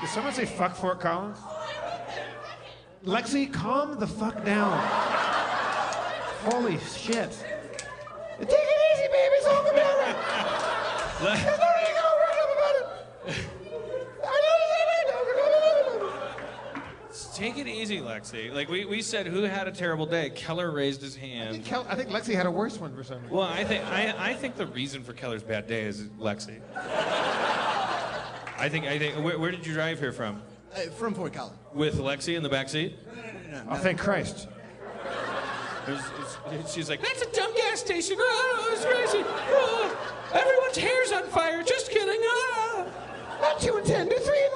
Did someone say fuck Fort Collins? Lexi, calm the fuck down. Holy shit. Take it easy, baby. It's all about it. There's nothing you can overcome about it. Take it easy, Lexi. Like we, we said, who had a terrible day? Keller raised his hand. Kel- I think Lexi had a worse one for some reason. Well, I think I, I think the reason for Keller's bad day is Lexi. I think I think. Where, where did you drive here from? Uh, from Fort Collins. With Lexi in the back seat? Oh, thank Christ. It's- it's- she's like, that's a dumb gas station. Oh, it's crazy. Oh, everyone's hair's on fire. Just kidding. Ah. Not two and ten, do three and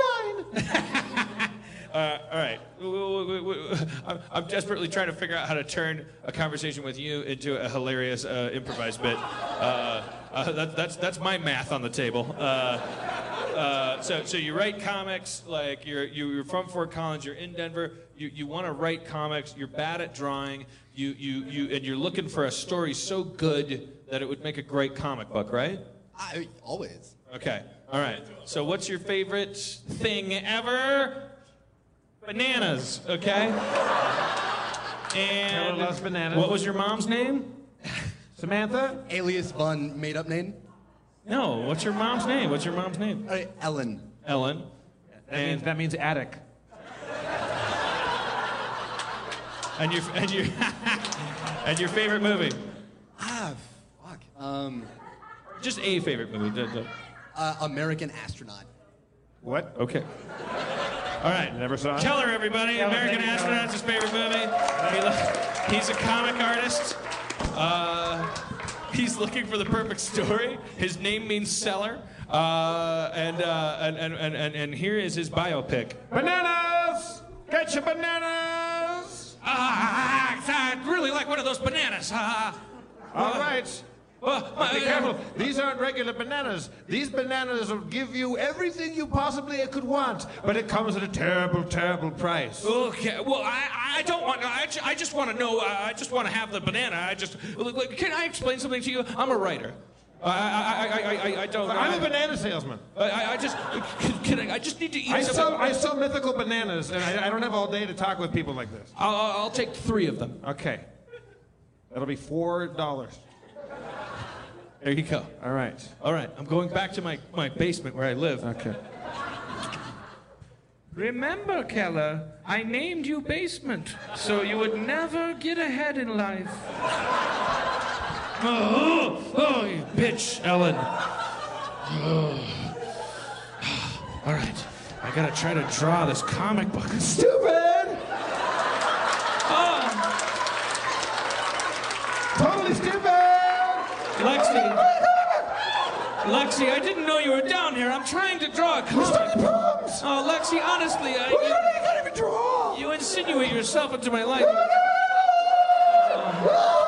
nine. Uh, all right. I'm- I'm desperately trying to figure out how to turn a conversation with you into a hilarious uh, improvised bit. Uh, uh, that, that's that's my math on the table. Uh, uh, so so you write comics like you're you- you're from Fort Collins. You're in Denver. You you want to write comics. You're bad at drawing. You you you and you're looking for a story so good that it would make a great comic book, right? I, always. Okay. All right. So, what's your favorite thing ever? Bananas. Okay. And Taylor loves bananas. What was your mom's name? Samantha? Alias Bun, made up name? No. What's your mom's name? What's your mom's name? Uh, Ellen. Ellen. That means, that means attic. And your and your and your favorite movie? Ah, fuck. Um, Just a favorite movie. D- d- uh, American Astronaut. What? Okay. All right. Never saw it. Keller, everybody. Keller, American thank you, Astronaut's his favorite movie. He lo- he's a comic artist. Uh, he's looking for the perfect story. His name means seller. Uh, and, uh, and, and, and, and, and here is his biopic. Bananas! Get your bananas! Ah, I'd really like one of those bananas. Ah. All right. Uh, Be careful. These aren't regular bananas. These bananas will give you everything you possibly could want, but it comes at a terrible, terrible price. Okay. Well, I, I don't want. I, I just want to know. Uh, I just want to have the banana. I just. Can I explain something to you? I'm a writer. I, I, I, I, I, I don't. I'm a banana salesman. I, I- I just. Can, can I, I just need to eat I some. sell, I sell mythical bananas, and I, I don't have all day to talk with people like this. I'll, I'll I'll take three of them. Okay. That'll be four dollars. There you go. All right. All right. I'm going back to my, my basement where I live. Okay. Remember, Keller, I named you Basement, so you would never get ahead in life. Oh, oh, oh, you bitch, Ellen. Oh. All right. I gotta try to draw this comic book. Stupid! Oh, Totally stupid! Lexi. Lexi, I didn't know you were down here. I'm trying to draw a comic. Oh, Lexi, honestly, I. Can't even draw! You insinuate yourself into my life. Oh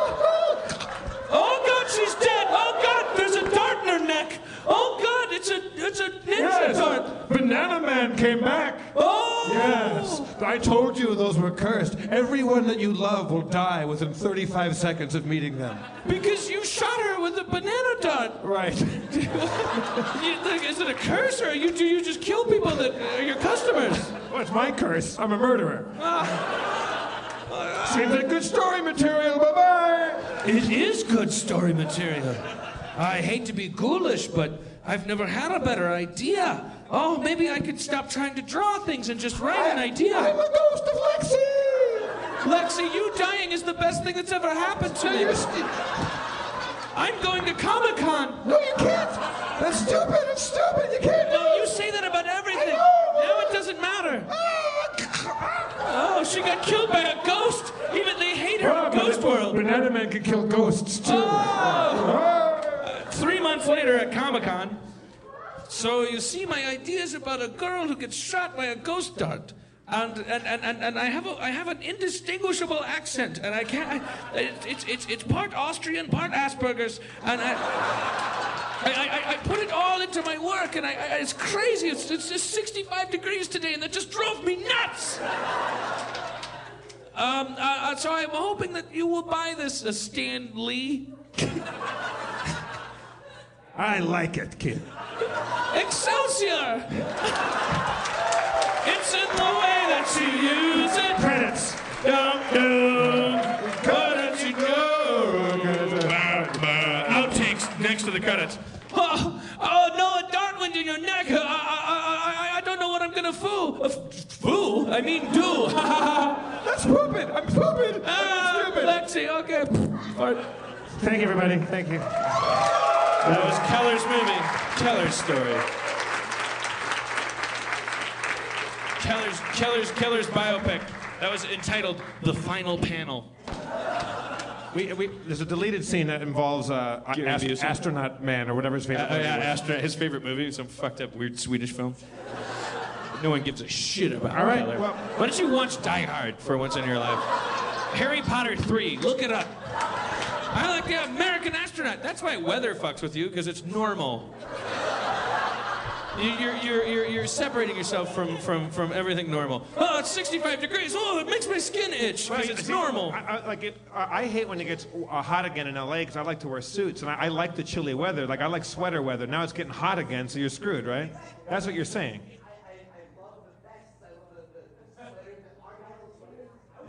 she's dead. Oh God, there's a dart in her neck. Oh God, it's a it's a ninja Yes! dart. Banana Man came back! Oh Yes! I told you those were cursed. Everyone that you love will die within 35 seconds of meeting them. Because you shot her with a banana dart. Right. Is it a curse, or you do you just kill people that are your customers? It's my curse? I'm a murderer. Ah. Seems like good story material. Bye bye. It is good story material. I hate to be ghoulish, but I've never had a better idea. Oh, maybe I could stop trying to draw things and just write an idea. I'm a ghost of Lexi. Lexi, you dying is the best thing that's ever happened to me. I'm going to Comic Con. No, you can't. That's stupid. It's stupid. You can't do No, it. you say that about everything. Now it doesn't matter. Ah. Oh, she got killed by a ghost. Even they hate her in Ghost World. Banana Man can kill ghosts too. Oh! Three months months later at Comic Con. So you see, my ideas about a girl who gets shot by a ghost dart. And, and, and, and, I, have a, I have an indistinguishable accent, and I can't. I, it, it's, it's, it's part Austrian, part Asperger's, and I, I, I, I put it all into my work, and I, I, it's crazy. It's, it's just 65 degrees today, and that just drove me nuts. Um, uh, uh, so I'm hoping that you will buy this, uh, Stan Lee. I like it, kid. Excelsior! It's in the way that you use it. Credits. Dum dum. Credits you go. Outtakes next to the credits. Oh, oh no, a dart went in your neck. I, I, I, I, I don't know what I'm gonna foo. Uh, foo? I mean do. That's stupid. I'm stupid. Ah, Lexi, okay. Fart. Thank you, everybody. Thank you. That was Keller's movie, Keller's story. Keller's Keller's Keller's biopic. That was entitled "The Final Panel." We, we, there's a deleted scene that involves uh, ast- astronaut man or whatever his favorite. Uh, movie yeah, was. Astra, his favorite movie, some fucked up weird Swedish film. No one gives a shit about. All right, Keller. well- why don't you watch Die Hard for once in your life? Harry Potter three, look it up. I like the American astronaut. That's why weather fucks with you because it's normal. You- You're, you're, you're, you're separating yourself from, from, from everything normal. Oh, it's 65 degrees. Oh, it makes my skin itch because it's normal. I, I, like it, I, I hate when it gets uh, hot again in LA because I like to wear suits and I, I like the chilly weather. Like I like sweater weather. Now it's getting hot again, so you're screwed, right? That's what you're saying.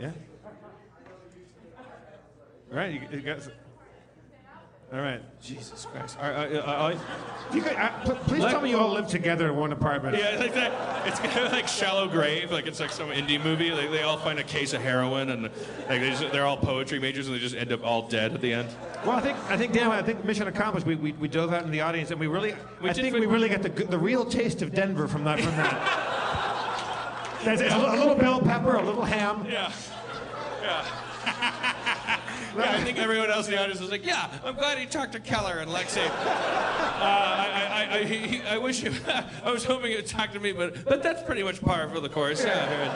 Yeah. Right, you, you guys. All right. Jesus Christ. All right, uh, uh, uh, You guys, uh, pl- please Let- tell me you all live together in one apartment. Yeah, like that. It's kind of like Shallow Grave, like it's like some indie movie. Like they all find a case of heroin, and like they just, they're all poetry majors, and they just end up all dead at the end. Well, I think I think Dan, I think mission accomplished. We, we, we dove out in the audience, and we really, We I think we really got the the real taste of Denver from that from that. There's a, a little bell pepper, a little ham. Yeah. Yeah. yeah, I think everyone else in the audience was like, "Yeah, I'm glad he talked to Keller and Lexi. Uh, I, I, I, he, he- I wish he, I was hoping he'd talk to me, but but that's pretty much par for the course. Yeah, here in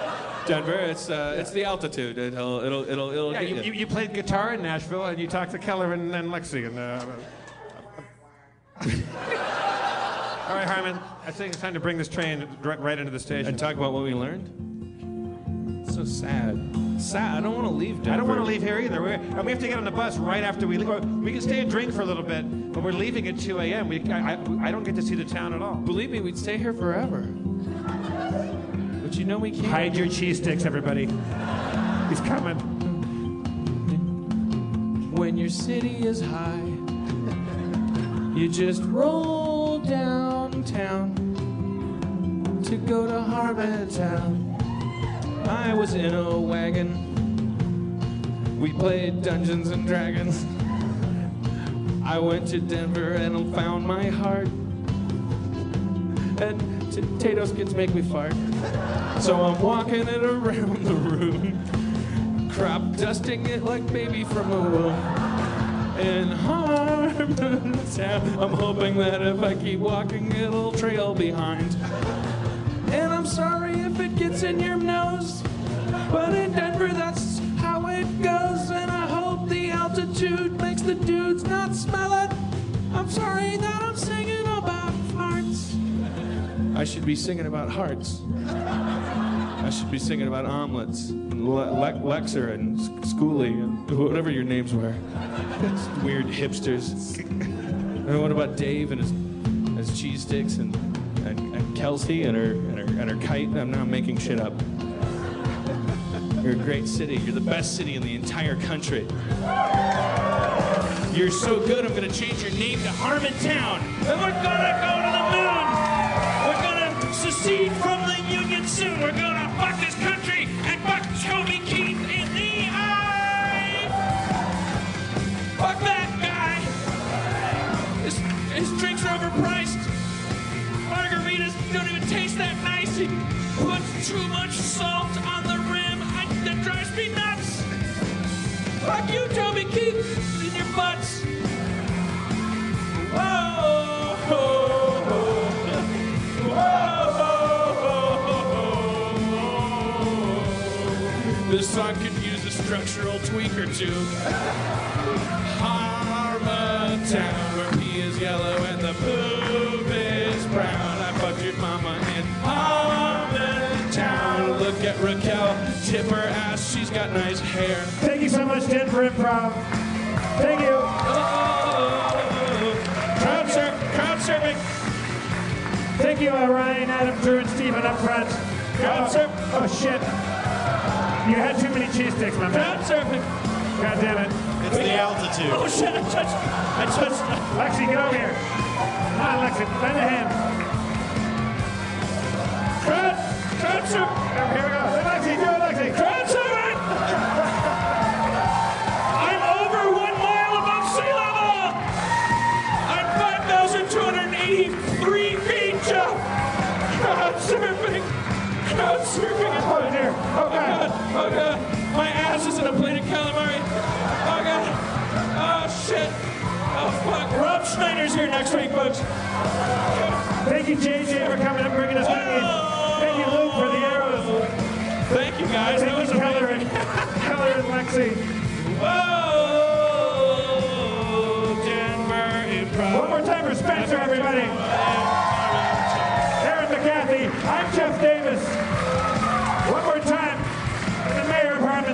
Denver, it's uh, it's the altitude. It'll it'll it'll, it'll Yeah, get you, you. you, you played guitar in Nashville, and you talked to Keller and, and Lexi. And, uh, all right, Harmon, I think it's time to bring this train right, right into the station. and talk about what we learned. It's so sad. Sad. I don't want to leave Denver. I don't want to leave here either. We're, and we have to get on the bus right after we leave. We can stay and drink for a little bit, but we're leaving at 2 a.m. We, I, I, I don't get to see the town at all. Believe me, we'd stay here forever. But you know we can't. Hide your cheese sticks, everybody. He's coming. When your city is high, you just roll downtown to go to Harmontown. I was in a wagon. We played Dungeons and Dragons. I went to Denver and found my heart. And potato skins make me fart. So I'm walking it around the room crop dusting it like baby from a womb. In Harmontown, I'm hoping that if I keep walking, it'll trail behind. And I'm sorry it gets in your nose, but in Denver, that's how it goes. And I hope the altitude makes the dudes not smell it. I'm sorry that I'm singing about farts. I should be singing about hearts. I should be singing about omelets, and Le- Le- Lexer and S- Schoolie and whatever your names were. Weird hipsters. And what about Dave and his, his cheese sticks and Kelsey and her, and, her, and her kite? I'm not making shit up. You're a great city. You're the best city in the entire country. You're so good, I'm gonna change your name to Harmontown. And we're gonna go to the moon. We're gonna secede from the Union soon. We're gonna makes that nice. He puts too much salt on the rim. I, that drives me nuts. Fuck you, Toby Keith, in your butts. Whoa. Whoa. Whoa. This song could use a structural tweak or two. Harma Town, where P is yellow and got nice hair. Thank you so much, Denver Improv. Thank you. Crowd, sur- crowd surfing. Thank you, uh, Ryan, Adam, Drew, and Steven up front. Crowd oh, surf. Oh, shit. You had too many cheese sticks, my man. Crowd surfing. God damn it. It's the altitude. Oh shit, I touched, I touched. Lexi, get over here. Come on, Lexi, lend a hand. Crowd, crowd surf. Here we go. Lexi, do Oh god. My ass is in a plate of calamari. Oh god. Oh shit. Oh fuck. Rob Schneider's here next week, folks. Thank you, JJ, for coming and bringing us back. In. Thank you, Luke, for the arrows. Thank you guys. Thank That was you, Keller amazing. and, Keller and Lexi. Whoa, Denver Improv. One more time for Spencer, everybody. Erin McGathy. I'm Jeff Davis.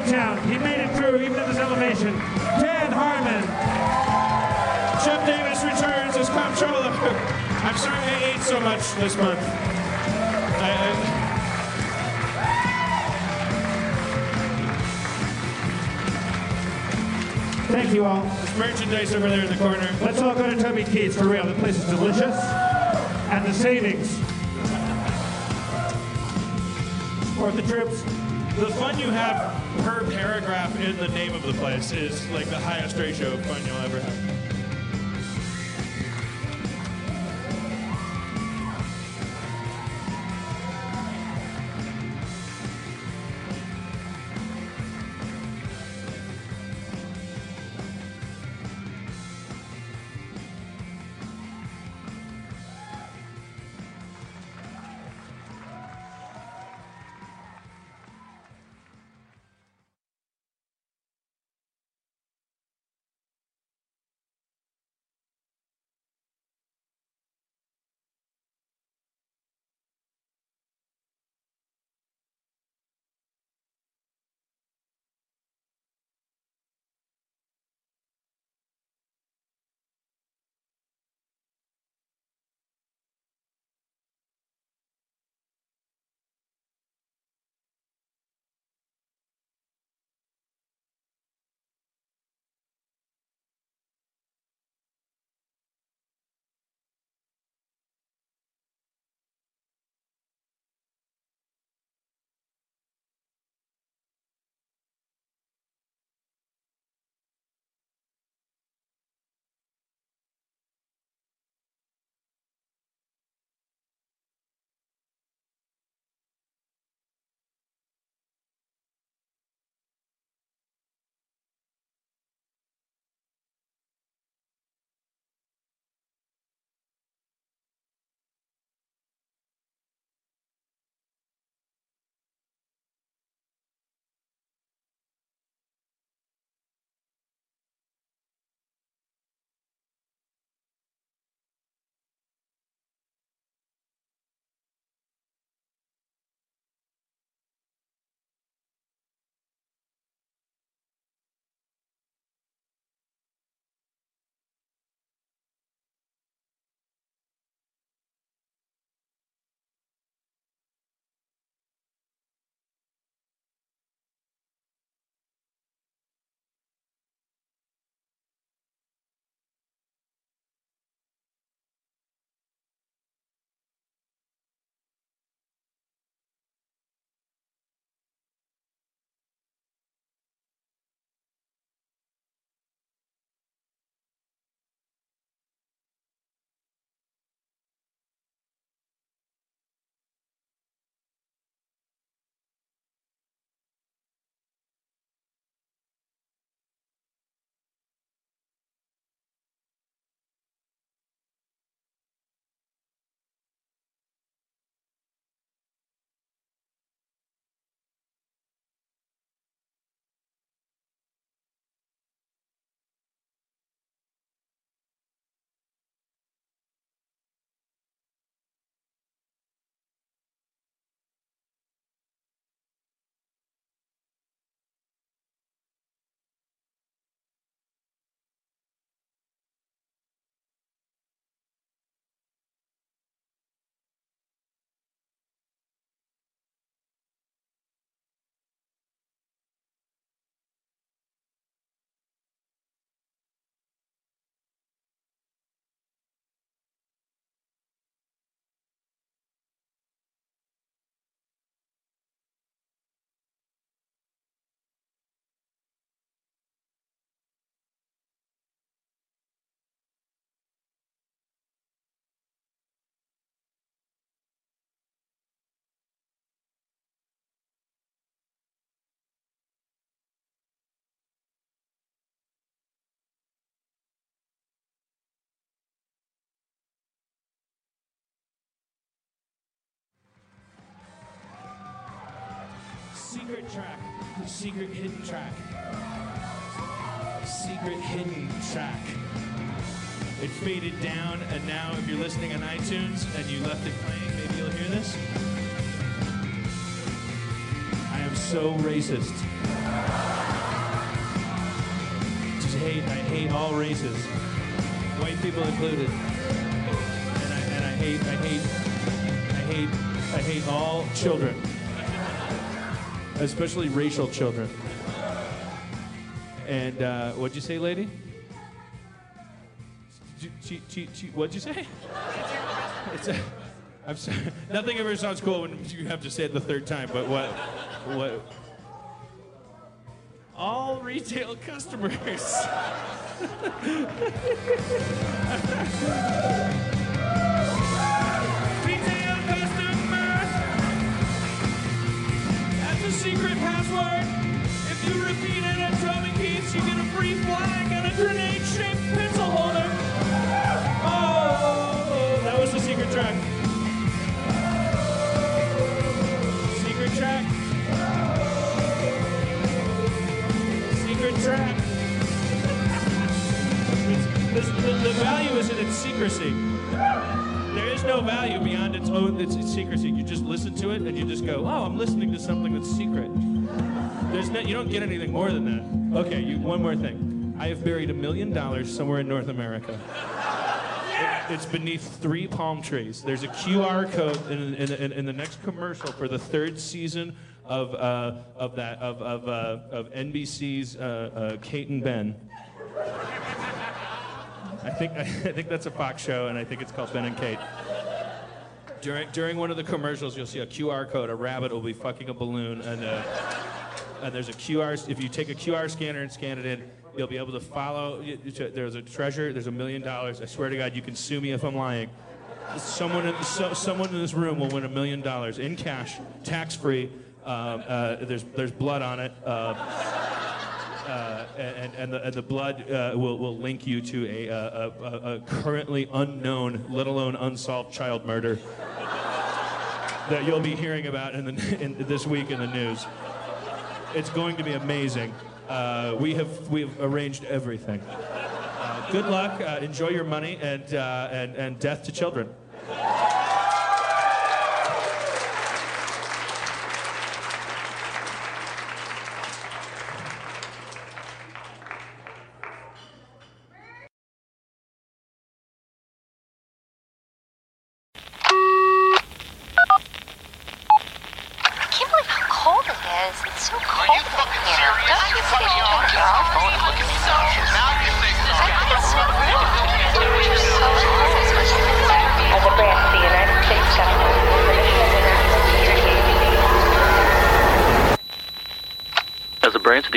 He made it through even at this elevation. Dan Harmon. Jeff Davis returns as comptroller. I'm sorry I ate so much this month. I, I, Thank you all. there's merchandise over there in the corner. Let's all go to Toby Keith's for real. The place is delicious. And the savings. Support the troops. The fun you have per paragraph in the name of the place is like the highest ratio of fun you'll ever have. Secret track. Secret hidden track. Secret hidden track. It faded down, and now if you're listening on iTunes and you left it playing, maybe you'll hear this. I am so racist. Just hate, I hate all races, white people included. And I, and I hate, I hate, I hate, I hate all children, especially racial children. And uh, what'd you say, lady? Che- che- che- what'd you say? It's a, I'm sorry. Nothing ever sounds cool when you have to say it the third time. But what? What? All retail customers. password. If you repeat it at Toby Keith's, you get a free flag and a grenade-shaped pencil holder. Oh, that was the secret track. Secret track. Secret track. The, the value is in its secrecy. There is no value beyond its own its, its secrecy. You just listen to it and you just go, "Oh, I'm listening to something that's secret." There's no, you don't get anything more than that. Okay, you, one more thing. I have buried a million dollars somewhere in North America. It- it's beneath three palm trees. There's a QR code in, in, in, in the next commercial for the third season of, uh, of that of, of, uh, of NBC's uh, uh, Kate and Ben. I think I think that's a Fox show, and I think it's called Ben and Kate. During during one of the commercials, you'll see a QR code. A rabbit will be fucking a balloon, and uh, and there's a QR. If you take a QR scanner and scan it in, you'll be able to follow. There's a treasure. There's a million dollars. I swear to God, you can sue me if I'm lying. Someone in so, someone in this room will win a million dollars in cash, tax free. Uh, uh, there's there's blood on it. Uh, uh, and, and, the, and the blood uh, will, will link you to a, uh, a, a, a currently unknown, let alone unsolved child murder that you'll be hearing about in the, in, this week in the news. It's going to be amazing. Uh, we have we have arranged everything. Good luck. Enjoy your money and, and and death to children.